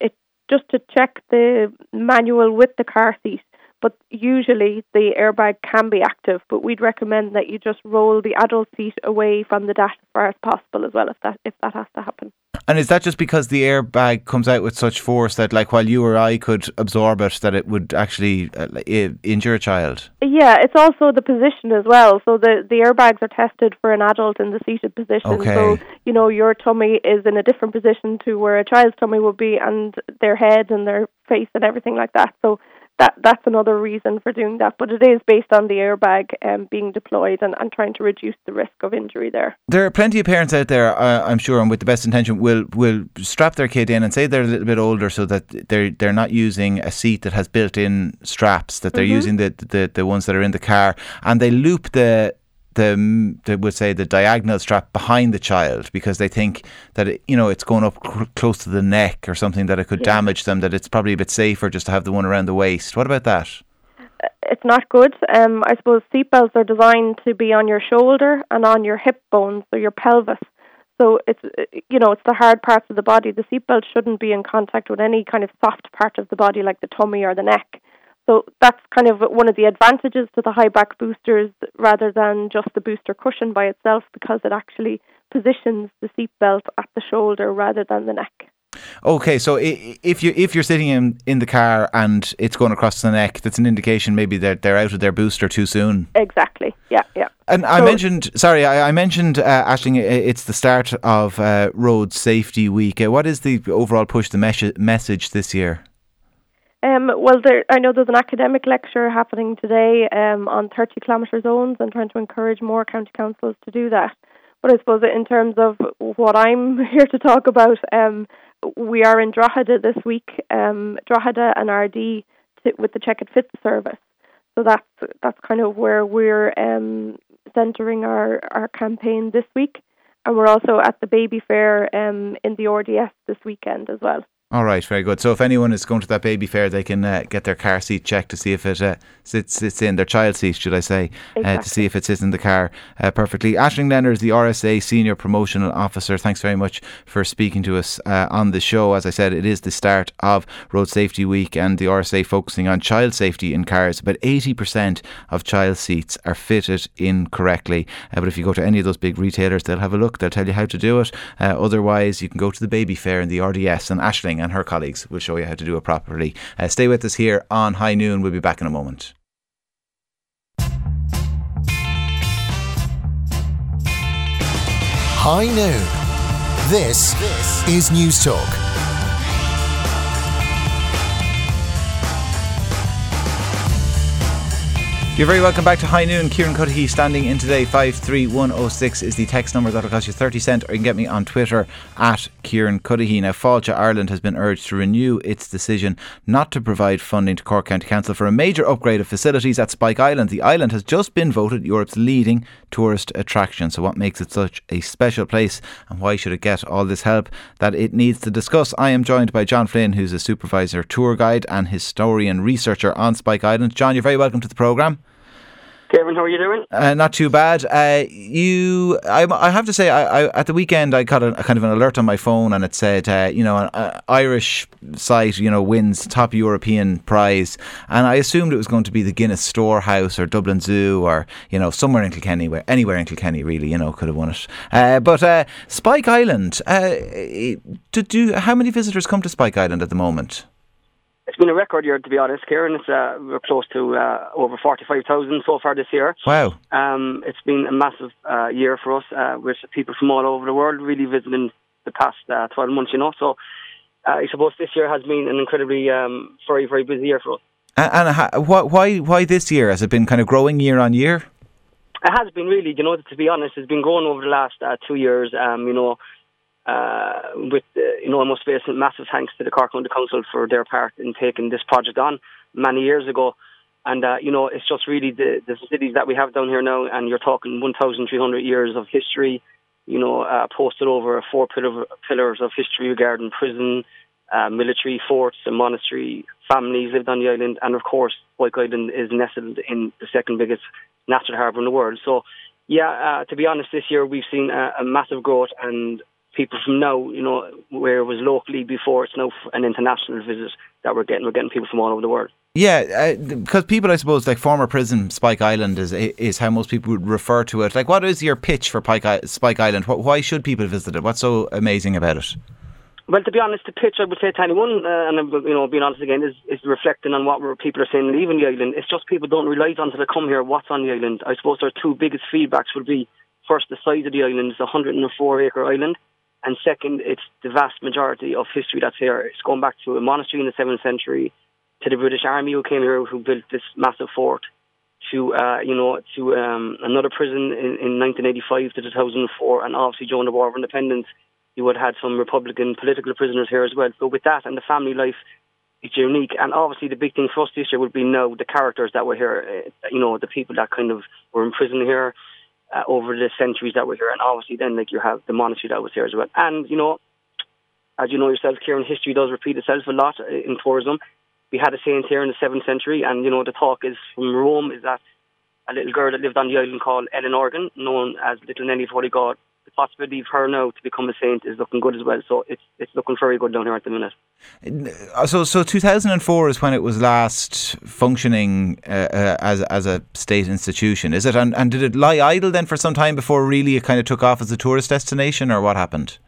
it just to check the manual with the car seat. But usually the airbag can be active, but we'd recommend that you just roll the adult seat away from the dash as far as possible as well if that if that has to happen. And is that just because the airbag comes out with such force that, like, while you or I could absorb it, that it would actually uh, injure a child? Yeah, it's also the position as well. So the the airbags are tested for an adult in the seated position. Okay. So you know your tummy is in a different position to where a child's tummy would be, and their head and their face and everything like that. So that that's another reason for doing that. But it is based on the airbag um, being deployed and, and trying to reduce the risk of injury there. There are plenty of parents out there, uh, I'm sure, and with the best intention, will will strap their kid in and say they're a little bit older, so that they're they're not using a seat that has built-in straps, that they're mm-hmm. using the, the the ones that are in the car, and they loop the the they would say the diagonal strap behind the child because they think that it, you know it's going up cr- close to the neck or something that it could yeah. damage them. That it's probably a bit safer just to have the one around the waist. What about that? Uh, it's not good. Um, I suppose seatbelts are designed to be on your shoulder and on your hip bones, or your pelvis. So it's uh, you know it's the hard parts of the body. The seatbelt shouldn't be in contact with any kind of soft part of the body like the tummy or the neck. So that's kind of one of the advantages to the high back boosters rather than just the booster cushion by itself because it actually positions the seatbelt at the shoulder rather than the neck. Okay, so if you if you're sitting in in the car and it's going across the neck, that's an indication maybe they're they're out of their booster too soon. Exactly. Yeah. Yeah. And I mentioned, sorry, I, I mentioned, uh, Ashling, it's the start of uh, Road Safety Week. Uh, what is the overall push, the mes- message this year? Um, well, there, I know there's an academic lecture happening today um, on 30 kilometre zones and trying to encourage more county councils to do that. But I suppose in terms of what I'm here to talk about, um, we are in Drogheda this week, um, Drogheda and Ardee t- with the Check It Fits service. So that's that's kind of where we're um, centering our, our campaign this week. And we're also at the baby fair um, in the RDS this weekend as well. All right, very good. So if anyone is going to that baby fair, they can uh, get their car seat checked to see if it uh, sits, sits in their child seat, should I say, exactly. uh, to see if it sits in the car uh, perfectly. Ashling Leonard is the RSA Senior Promotional Officer. Thanks very much for speaking to us uh, on the show. As I said, it is the start of Road Safety Week and the RSA focusing on child safety in cars. About 80% of child seats are fitted incorrectly. Uh, but if you go to any of those big retailers, they'll have a look. They'll tell you how to do it. Uh, otherwise, you can go to the baby fair in the RDS and Ashling and her colleagues will show you how to do it properly. Uh, stay with us here on High Noon. We'll be back in a moment. High Noon. This, this is Newstalk. You're very welcome back to High Noon. Kieran Cuddihy standing in today. 53106 is the text number that'll cost you 30 cent, or you can get me on Twitter at Kieran Cuddihy. Now, Fáilte Ireland has been urged to renew its decision not to provide funding to Cork County Council for a major upgrade of facilities at Spike Island. The island has just been voted Europe's leading tourist attraction. So, what makes it such a special place, and why should it get all this help that it needs to discuss? I am joined by John Flynn, who's a supervisor, tour guide, and historian researcher on Spike Island. John, you're very welcome to the programme. Kevin, how are you doing? Uh, not too bad. Uh, you, I, I, have to say, I, I, at the weekend I got a, a, kind of an alert on my phone, and it said, uh, you know, an Irish site, you know, wins top European prize, and I assumed it was going to be the Guinness Storehouse or Dublin Zoo or you know somewhere in Kilkenny, where anywhere in Kilkenny really, you know, could have won it. Uh, but uh, Spike Island, uh, do, do how many visitors come to Spike Island at the moment? It's been a record year, to be honest, Kieran. It's uh, we're close to uh, over forty-five thousand so far this year. Wow! Um, it's been a massive uh, year for us, uh, with people from all over the world really visiting the past uh, twelve months. You know, so uh, I suppose this year has been an incredibly um, very very busy year for us. And, and why why this year has it been kind of growing year on year? It has been really, you know, to be honest, it's been growing over the last uh, two years. Um, you know, uh, with you know I must a massive thanks to the Cork County Council for their part in taking this project on many years ago. And uh, you know it's just really the the cities that we have down here now, and you're talking 1,300 years of history. You know, uh, posted over four pillar, pillars of history regarding prison, uh, military forts, a monastery. Families lived on the island, and of course, Spike Island is nestled in the second biggest natural harbour in the world. So, yeah, uh, to be honest, this year we've seen a, a massive growth, and people from now, you know, where it was locally before, it's now an international visit that we're getting. We're getting people from all over the world. Yeah, uh, because people, I suppose, like former prison Spike Island is is how most people would refer to it. Like, what is your pitch for Pike, Spike Island? Why should people visit it? What's so amazing about it? Well, to be honest, the pitch I would say to anyone, uh, and I'm, you know, being honest again, is, is reflecting on what people are saying leaving the island. It's just people don't realise until they come here what's on the island. I suppose our two biggest feedbacks would be first the size of the island is a 104 acre island, and second, it's the vast majority of history that's here. It's going back to a monastery in the 7th century, to the British Army who came here, who built this massive fort, to, uh, you know, to um, another prison in, in 1985 to 2004, and obviously during the War of Independence, you would have had some Republican political prisoners here as well. So with that and the family life, it's unique. And obviously the big thing for us this year would be now the characters that were here, uh, you know, the people that kind of were in prison here, uh, over the centuries that were here, and obviously then like you have the monastery that was here as well. And you know, as you know yourself, Kieran, history does repeat itself a lot in tourism. We had a saint here in the seventh century, and you know the talk is from Rome is that a little girl that lived on the island called Ellen Organ, known as Little Nelly of Holy God, the possibility of her now to become a saint is looking good as well. So it's it's looking very good down here at the minute. Uh, so so 2004 is when it was last functioning uh, uh, as as a state institution, is it? And and did it lie idle then for some time before really it kind of took off as a tourist destination, or what happened?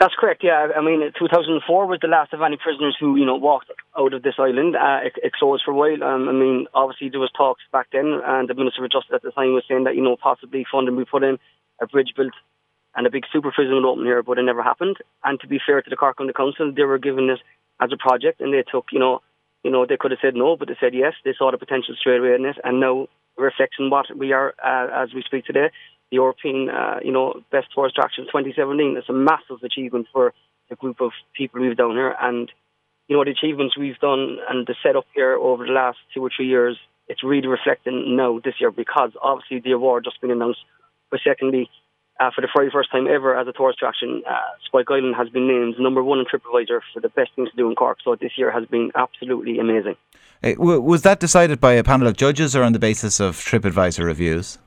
That's correct. Yeah, I mean, 2004 was the last of any prisoners who, you know, walked out of this island. Uh, it, it, closed for a while. Um, I mean, obviously there was talks back then, and the Minister of Justice at the time was saying that, you know, possibly funding we put in, a bridge built, and a big super prison would open here, but it never happened. And to be fair to the Cork County Council, they were given this as a project, and they took, you know, you know, they could have said no, but they said yes. They saw the potential straight away in it, and now reflecting what we are uh, as we speak today the European, uh, you know, Best Tourist Attraction 2017. It's a massive achievement for the group of people we've done here. And, you know, the achievements we've done and the setup here over the last two or three years, it's really reflecting now this year because obviously the award just been announced. But secondly, uh, for the very first time ever as a tourist attraction, uh, Spike Island has been named number one in TripAdvisor for the best things to do in Cork. So this year has been absolutely amazing. was that decided by a panel of judges or on the basis of TripAdvisor reviews?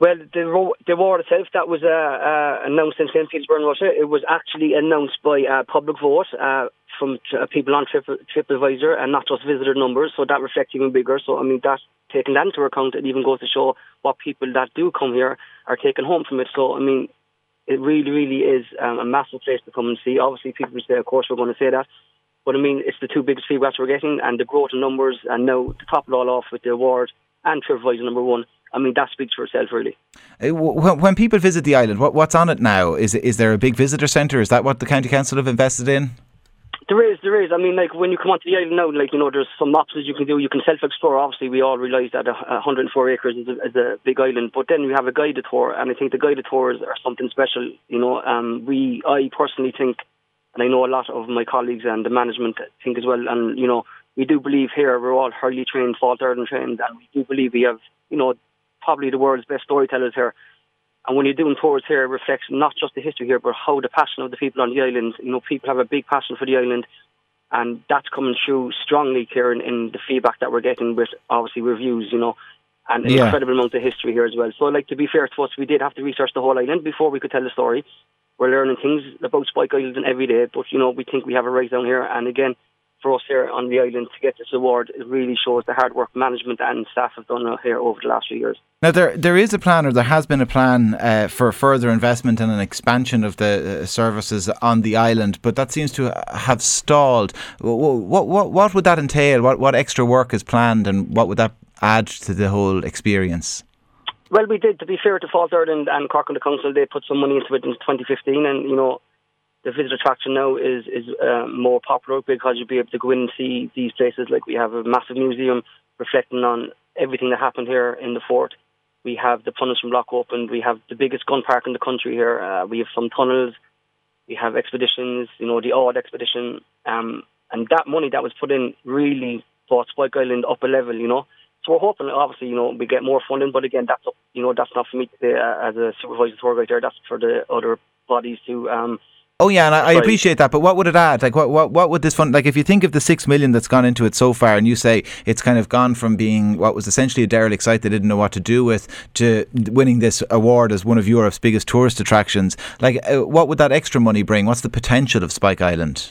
Well, the, the award itself that was uh, uh, announced in St. Petersburg, Russia, it was actually announced by a public vote uh, from uh, people on Trip, TripAdvisor and not just visitor numbers, so that reflects even bigger. So, I mean, that taking that into account, it even goes to show what people that do come here are taking home from it. So, I mean, it really, really is um, a massive place to come and see. Obviously, people say, of course, we're going to say that. But I mean, it's the two biggest feedbacks we're getting, and the growth in numbers, and now to top it all off with the award and TripAdvisor number one I mean, that speaks for itself, really. Uh, when people visit the island, what's on it now? Is is there a big visitor centre? Is that what the county council have invested in? There is, there is. I mean, like when you come onto the island now, like you know, there's some options you can do. You can self-explore. Obviously, we all realise that 104 acres is a, is a, big island, but then we have a guided tour, and I think the guided tours are something special. You know, um, we, I personally think, and I know a lot of my colleagues and the management think as well, and you know, we do believe here we're all highly trained, Fáilte trained, and we do believe we have, you know, probably the world's best storytellers here. And when you're doing tours here, it reflects not just the history here, but how the passion of the people on the island. You know, people have a big passion for the island, and that's coming through strongly, Kieran, in the feedback that we're getting with obviously reviews. You know, and an yeah. incredible amount of history here as well. So, like to be fair to us, we did have to research the whole island before we could tell the story. We're learning things about Spike Island every day, but you know, we think we have a right down here. And again, for us here on the island to get this award, it really shows the hard work management and staff have done here over the last few years. Now, there there is a plan, or there has been a plan uh, for further investment and an expansion of the uh, services on the island, but that seems to have stalled. What what what would that entail? What what extra work is planned, and what would that add to the whole experience? Well, we did. To be fair to Fáilte Ireland and Cork and the Council, they put some money into it in 2015, and you know the visitor attraction now is is uh, more popular because you'll be able to go in and see these places. Like we have a massive museum reflecting on everything that happened here in the fort. We have the Punishment Block open. We have the biggest gun park in the country here. Uh, we have some tunnels. We have expeditions. You know the odd expedition. Um, and that money that was put in really brought Spike Island up a level. You know. So we're hoping, obviously, you know, we get more funding. But again, that's you know, that's not for me to say uh, as a supervisor tour guide there. That's for the other bodies to um, Oh yeah, and I, I, appreciate that. But what would it add? Like, what, what what would this fund? Like, if you think of the six million that's gone into it so far, and you say it's kind of gone from being what was essentially a derelict site they didn't know what to do with to winning this award as one of Europe's biggest tourist attractions. Like, uh, what would that extra money bring? What's the potential of Spike Island?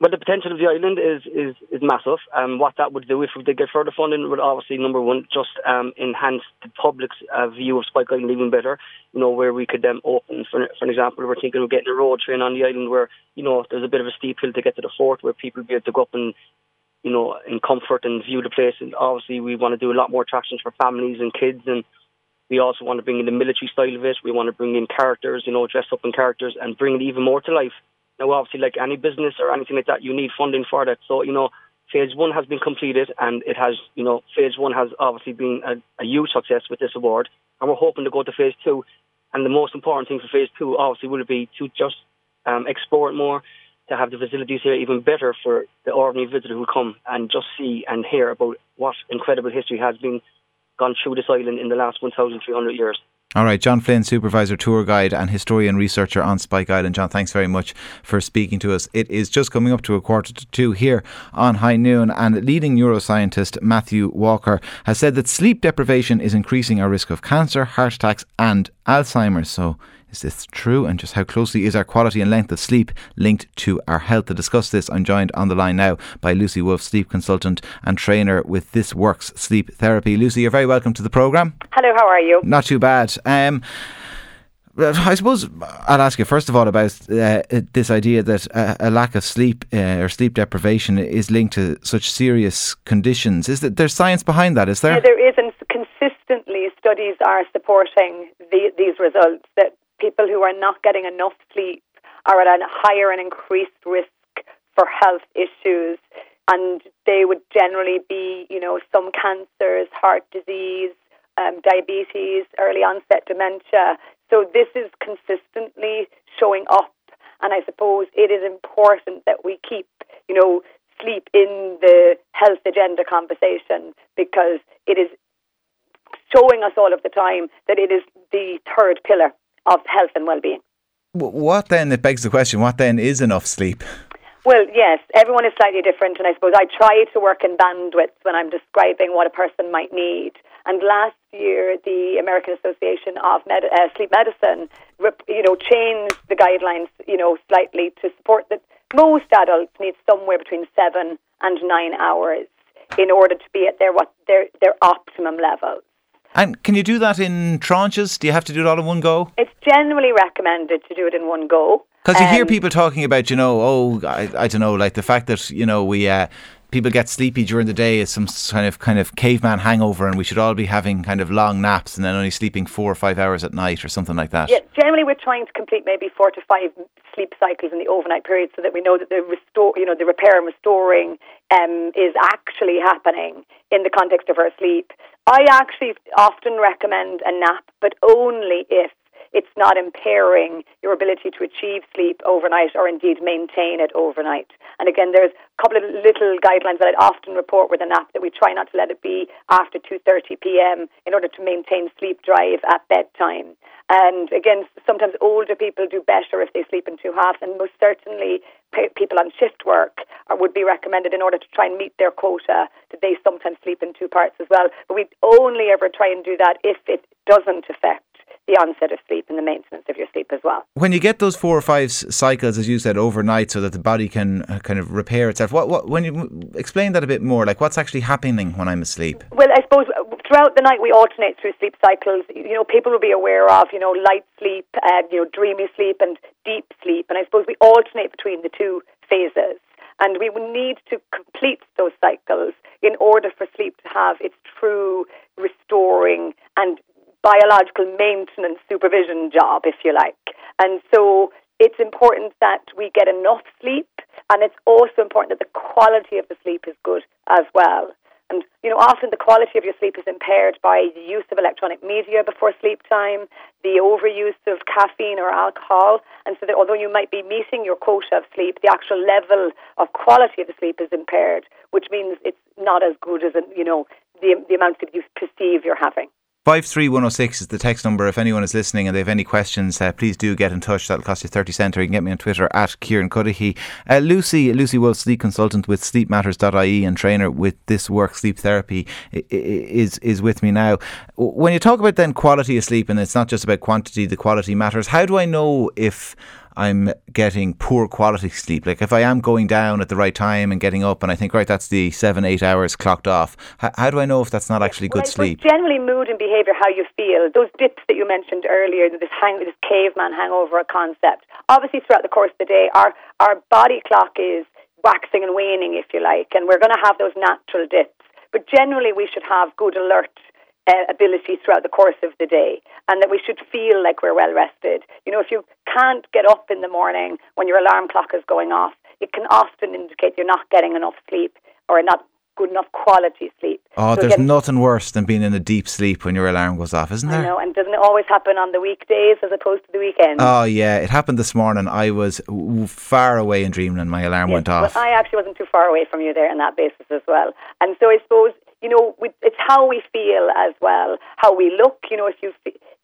Well, the potential of the island is is, is massive. Um, what that would do if we get further funding would obviously number one just um, enhance the public's uh, view of Spike Island even better. You know where we could um, open, for, for an example, we're thinking of getting a road train on the island where you know there's a bit of a steep hill to get to the fort where people be able to go up and you know in comfort and view the place. And obviously we want to do a lot more attractions for families and kids and. We also want to bring in the military style of it. We want to bring in characters, you know, dress up in characters and bring it even more to life. Now, obviously, like any business or anything like that, you need funding for that. So, you know, phase one has been completed and it has, you know, phase one has obviously been a, a huge success with this award. And we're hoping to go to phase two. And the most important thing for phase two, obviously, will be to just um, explore it more, to have the facilities here even better for the ordinary visitor who come and just see and hear about what incredible history has been gone through this island in the last 1,300 years. All right, John Flynn, supervisor, tour guide, and historian researcher on Spike Island. John, thanks very much for speaking to us. It is just coming up to a quarter to two here on High Noon, and leading neuroscientist Matthew Walker has said that sleep deprivation is increasing our risk of cancer, heart attacks, and Alzheimer's. So is this true? And just how closely is our quality and length of sleep linked to our health? To discuss this, I'm joined on the line now by Lucy Wolfe, sleep consultant and trainer with This Works Sleep Therapy. Lucy, you're very welcome to the programme. Hello, how are you? Not too bad. Um, I suppose I'll ask you first of all about uh, this idea that uh, a lack of sleep uh, or sleep deprivation is linked to such serious conditions. Is that there's science behind that? Is there? Yeah, there is, and consistently studies are supporting the, these results that people who are not getting enough sleep are at a higher and increased risk for health issues, and they would generally be, you know, some cancers, heart disease, um, diabetes, early onset dementia. So this is consistently showing up, and I suppose it is important that we keep, you know, sleep in the health agenda conversation because it is showing us all of the time that it is the third pillar of health and well-being. What then? It begs the question: What then is enough sleep? Well, yes, everyone is slightly different, and I suppose I try to work in bandwidth when I'm describing what a person might need. And last year, the American Association of Med- uh, Sleep Medicine, you know, changed the guidelines, you know, slightly to support that most adults need somewhere between seven and nine hours in order to be at their what their their optimum level. And can you do that in tranches? Do you have to do it all in one go? It's generally recommended to do it in one go. Because you um, hear people talking about, you know, oh, I, I don't know, like the fact that, you know, we uh, people get sleepy during the day is some kind of kind of caveman hangover, and we should all be having kind of long naps and then only sleeping four or five hours at night or something like that. Yeah, generally we're trying to complete maybe four to five sleep cycles in the overnight period, so that we know that the restore, you know, the repair and restoring um, is actually happening in the context of our sleep. I actually often recommend a nap, but only if it's not impairing your ability to achieve sleep overnight or indeed maintain it overnight. And again, there's a couple of little guidelines that I'd often report with a nap that we try not to let it be after 2:30 p.m. in order to maintain sleep drive at bedtime. And again, sometimes older people do better if they sleep in two halves, and most certainly people on shift work would be recommended in order to try and meet their quota that they sometimes sleep in two parts as well. But we only ever try and do that if it doesn't affect the onset of sleep and the maintenance of your sleep as well. When you get those four or five cycles, as you said, overnight, so that the body can uh, kind of repair itself. What, what, when you explain that a bit more, like what's actually happening when I'm asleep? Well, I suppose uh, throughout the night we alternate through sleep cycles. You know, people will be aware of, you know, light sleep, uh, you know, dreamy sleep, and deep sleep, and I suppose we alternate between the two phases. And we need to complete those cycles in order for sleep to have its true restoring and biological maintenance supervision job, if you like. And so it's important that we get enough sleep, and it's also important that the quality of the sleep is good as well. And, you know, often the quality of your sleep is impaired by the use of electronic media before sleep time, the overuse of caffeine or alcohol. And so that although you might be meeting your quota of sleep, the actual level of quality of the sleep is impaired, which means it's not as good as, you know, the, the amount that you perceive you're having. 53106 is the text number. If anyone is listening and they have any questions, uh, please do get in touch. That'll cost you 30 cents or you can get me on Twitter at Kieran Cuddihy. Uh, Lucy, Lucy Wolfe, sleep consultant with sleepmatters.ie and trainer with This Work Sleep Therapy is, is with me now. When you talk about then quality of sleep and it's not just about quantity, the quality matters, how do I know if I'm getting poor quality sleep. Like if I am going down at the right time and getting up, and I think right, that's the seven eight hours clocked off. H- how do I know if that's not actually good well, sleep? Generally, mood and behaviour, how you feel. Those dips that you mentioned earlier, this hang, this caveman hangover concept. Obviously, throughout the course of the day, our our body clock is waxing and waning, if you like, and we're going to have those natural dips. But generally, we should have good alert uh, ability throughout the course of the day, and that we should feel like we're well rested. You know, if you can't get up in the morning when your alarm clock is going off, it can often indicate you're not getting enough sleep or not good enough quality sleep. Oh, so there's again, nothing worse than being in a deep sleep when your alarm goes off, isn't there? I know, and doesn't it always happen on the weekdays as opposed to the weekends? Oh, yeah, it happened this morning. I was far away in dreamland. My alarm yes, went off. Well, I actually wasn't too far away from you there on that basis as well. And so I suppose you know, we, it's how we feel as well, how we look. You know, if you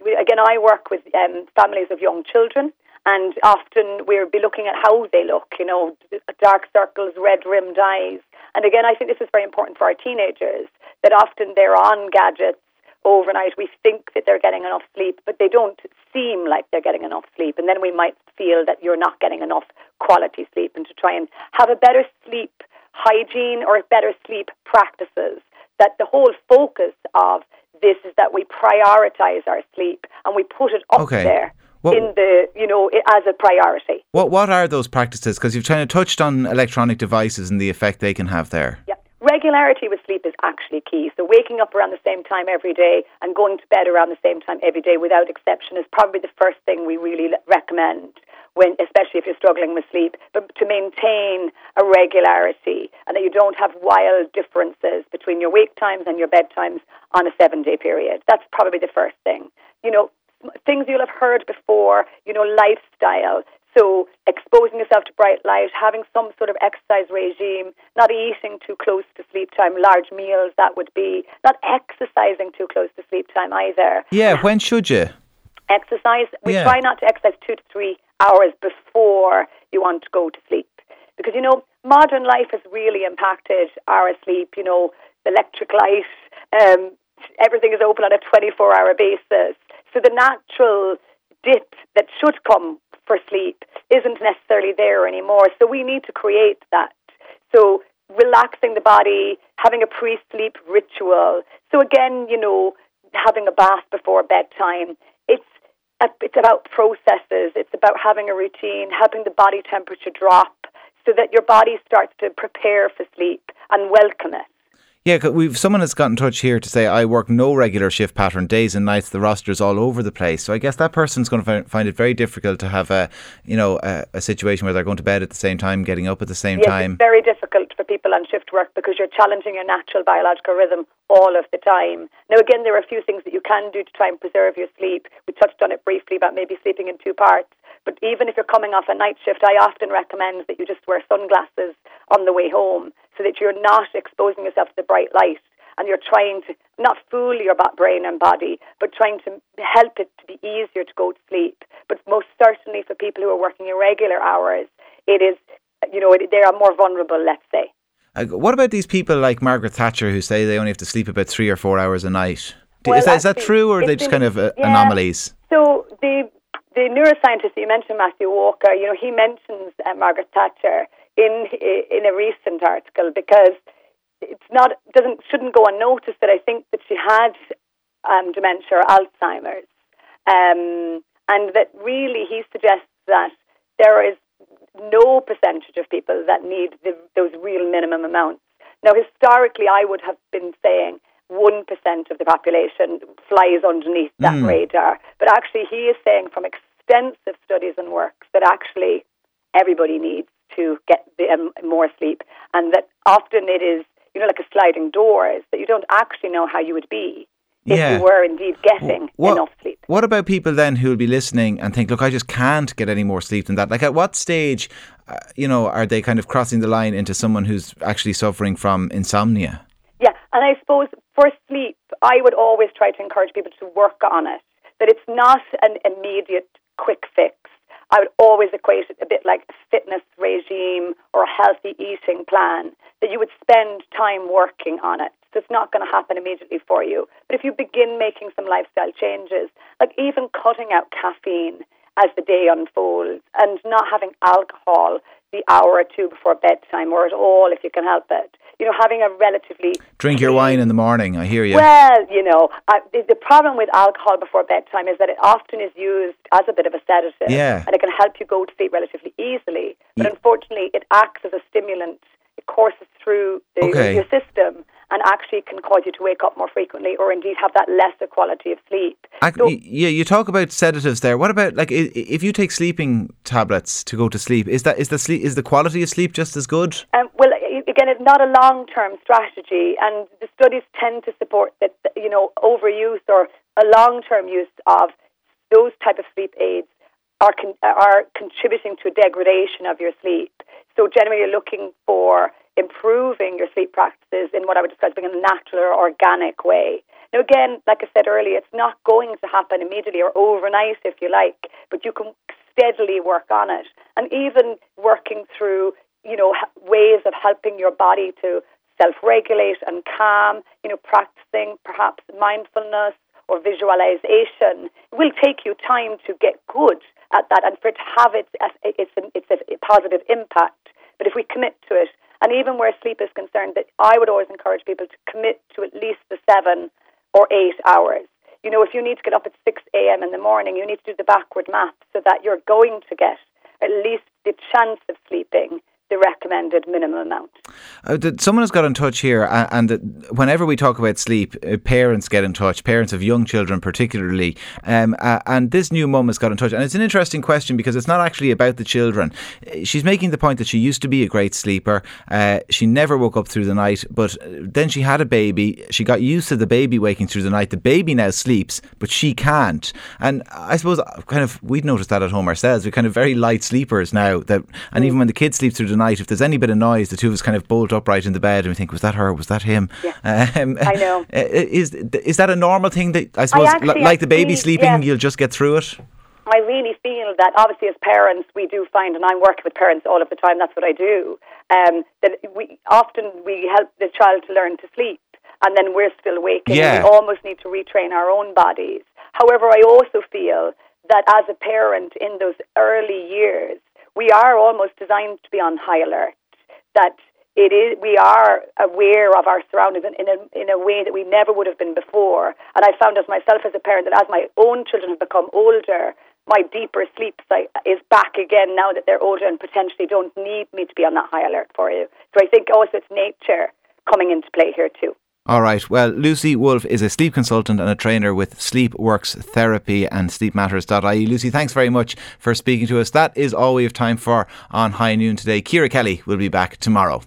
again, I work with um, families of young children, and often we'll be looking at how they look. You know, dark circles, red rimmed eyes, and again, I think this is very important for our teenagers. That often they're on gadgets overnight. We think that they're getting enough sleep, but they don't seem like they're getting enough sleep, and then we might feel that you're not getting enough quality sleep, and to try and have a better sleep hygiene or better sleep practices that the whole focus of this is that we prioritize our sleep and we put it up okay. there. what, in the you know as a priority. What what are those practices? Because you've kind of touched on electronic devices and the effect they can have there. Yeah. Regularity with sleep is actually key. So, waking up around the same time every day and going to bed around the same time every day without exception is probably the first thing we really recommend when, especially if you're struggling with sleep, but to maintain a regularity and that you don't have wild differences between your wake times and your bedtimes on a seven day period. That's probably the first thing. You know, things you'll have heard before, you know, lifestyle. So exposing yourself to bright light, having some sort of exercise regime, not eating too close to sleep time, large meals that would be, not exercising too close to sleep time either. Yeah, when should you? Exercise. We yeah. try not to exercise two to three hours before you want to go to sleep. Because, you know, modern life has really impacted our sleep, you know, electric light, um, everything is open on a 24 hour basis. So the natural dip that should come for sleep isn't necessarily there anymore. So we need to create that. So relaxing the body, having a pre sleep ritual. So again, you know, having a bath before bedtime. It's about processes. It's about having a routine, helping the body temperature drop so that your body starts to prepare for sleep and welcome it. Yeah, we've someone has got in touch here to say I work no regular shift pattern, days and nights. The roster's all over the place. So I guess that person's going to find it very difficult to have a, you know, a, a situation where they're going to bed at the same time, getting up at the same yes, time. It's very difficult for people on shift work because you're challenging your natural biological rhythm all of the time. Now, again, there are a few things that you can do to try and preserve your sleep. We touched on it briefly about maybe sleeping in two parts. But even if you're coming off a night shift, I often recommend that you just wear sunglasses on the way home so that you're not exposing yourself to the bright light and you're trying to not fool your brain and body, but trying to help it to be easier to go to sleep. But most certainly for people who are working irregular hours, it is, you know, they are more vulnerable, let's say. Uh, what about these people like Margaret Thatcher who say they only have to sleep about three or four hours a night? Well, is, that, is that true, or are they just kind of uh, yeah, anomalies? So the the neuroscientist you mentioned, Matthew Walker, you know, he mentions uh, Margaret Thatcher in in a recent article because it's not doesn't shouldn't go unnoticed that I think that she had um, dementia or Alzheimer's, um, and that really he suggests that there is no percentage of people that need the, those real minimum amounts. Now, historically, I would have been saying 1% of the population flies underneath that mm. radar. But actually, he is saying from extensive studies and works that actually everybody needs to get the, um, more sleep, and that often it is, you know, like a sliding door, is that you don't actually know how you would be if yeah. you were indeed getting what, enough sleep. What about people then who will be listening and think, look, I just can't get any more sleep than that? Like, at what stage, uh, you know, are they kind of crossing the line into someone who's actually suffering from insomnia? Yeah, and I suppose for sleep, I would always try to encourage people to work on it. That it's not an immediate quick fix. I would always equate it a bit like a fitness regime or a healthy eating plan, that you would spend time working on it. It's not going to happen immediately for you. But if you begin making some lifestyle changes, like even cutting out caffeine as the day unfolds and not having alcohol the hour or two before bedtime or at all if you can help it, you know, having a relatively drink your wine in the morning. I hear you. Well, you know, uh, the, the, problem with alcohol before bedtime is that it often is used as a bit of a sedative, yeah. and it can help you go to sleep relatively easily. But yeah. unfortunately, it acts as a stimulant. It courses through the, okay. your system, and actually can cause you to wake up more frequently or indeed have that lesser quality of sleep. so, yeah, you talk about sedatives there. What about like if you take sleeping tablets to go to sleep? Is that is the sleep is the quality of sleep just as good? Um, well, again, it's not a long term strategy, and the studies tend to support that you know overuse or a long term use of those type of sleep aids are con- are contributing to a degradation of your sleep. So generally, you're looking for improving your sleep practices in what I would describe as being a natural or organic way. Now, again, like I said earlier, it's not going to happen immediately or overnight, if you like, but you can steadily work on it. And even working through, you know, ways of helping your body to self-regulate and calm, you know, practicing perhaps mindfulness or visualization. It will take you time to get good at that and for it to have its, its, its, its positive impact. But if we commit to it, and even where sleep is concerned, that I would always encourage people to commit to at least the seven or eight hours. you know, if you need to get up at 6 a.m. in the morning, you need to do the backward math so that you're going to get at least the chance of sleeping the recommended minimum amount. Uh, someone has got in touch here, and, and whenever we talk about sleep, uh, parents get in touch, parents of young children particularly. Um, uh, and this new mum has got in touch, and it's an interesting question because it's not actually about the children. She's making the point that she used to be a great sleeper. Uh, she never woke up through the night, but then she had a baby. She got used to the baby waking through the night. The baby now sleeps, but she can't. And I suppose, uh, kind of, we'd noticed that at home ourselves. We're kind of very light sleepers now. That, and mm. even when the kids sleep through the night, if there's any bit of noise, the two of us kind of bolt upright in the bed and we think, was that her? Was that him? Yeah. Um, I know. Uh, is is that a normal thing that I suppose, I actually, like the baby sleeping, yeah. you'll just get through it? I really feel that obviously as parents we do find, and I'm working with parents all of the time. That's what I do. Um, that we often we help the child to learn to sleep, and then we're still waking. Yeah. we almost need to retrain our own bodies. However, I also feel that as a parent in those early years, we are almost designed to be on high alert. That it is we are aware of our surroundings in, in a in a way that we never would have been before. And I found as myself as a parent that as my own children have become older, my deeper sleep is back again now that they're older and potentially don't need me to be on that high alert for you. So I think also it's nature coming into play here too. All right. Well, Lucy Wolfe is a sleep consultant and a trainer with SleepWorks Therapy and SleepMatters.ie. Lucy, thanks very much for speaking to us. That is all we have time for on High Noon today. Ciara Kelly will be back tomorrow.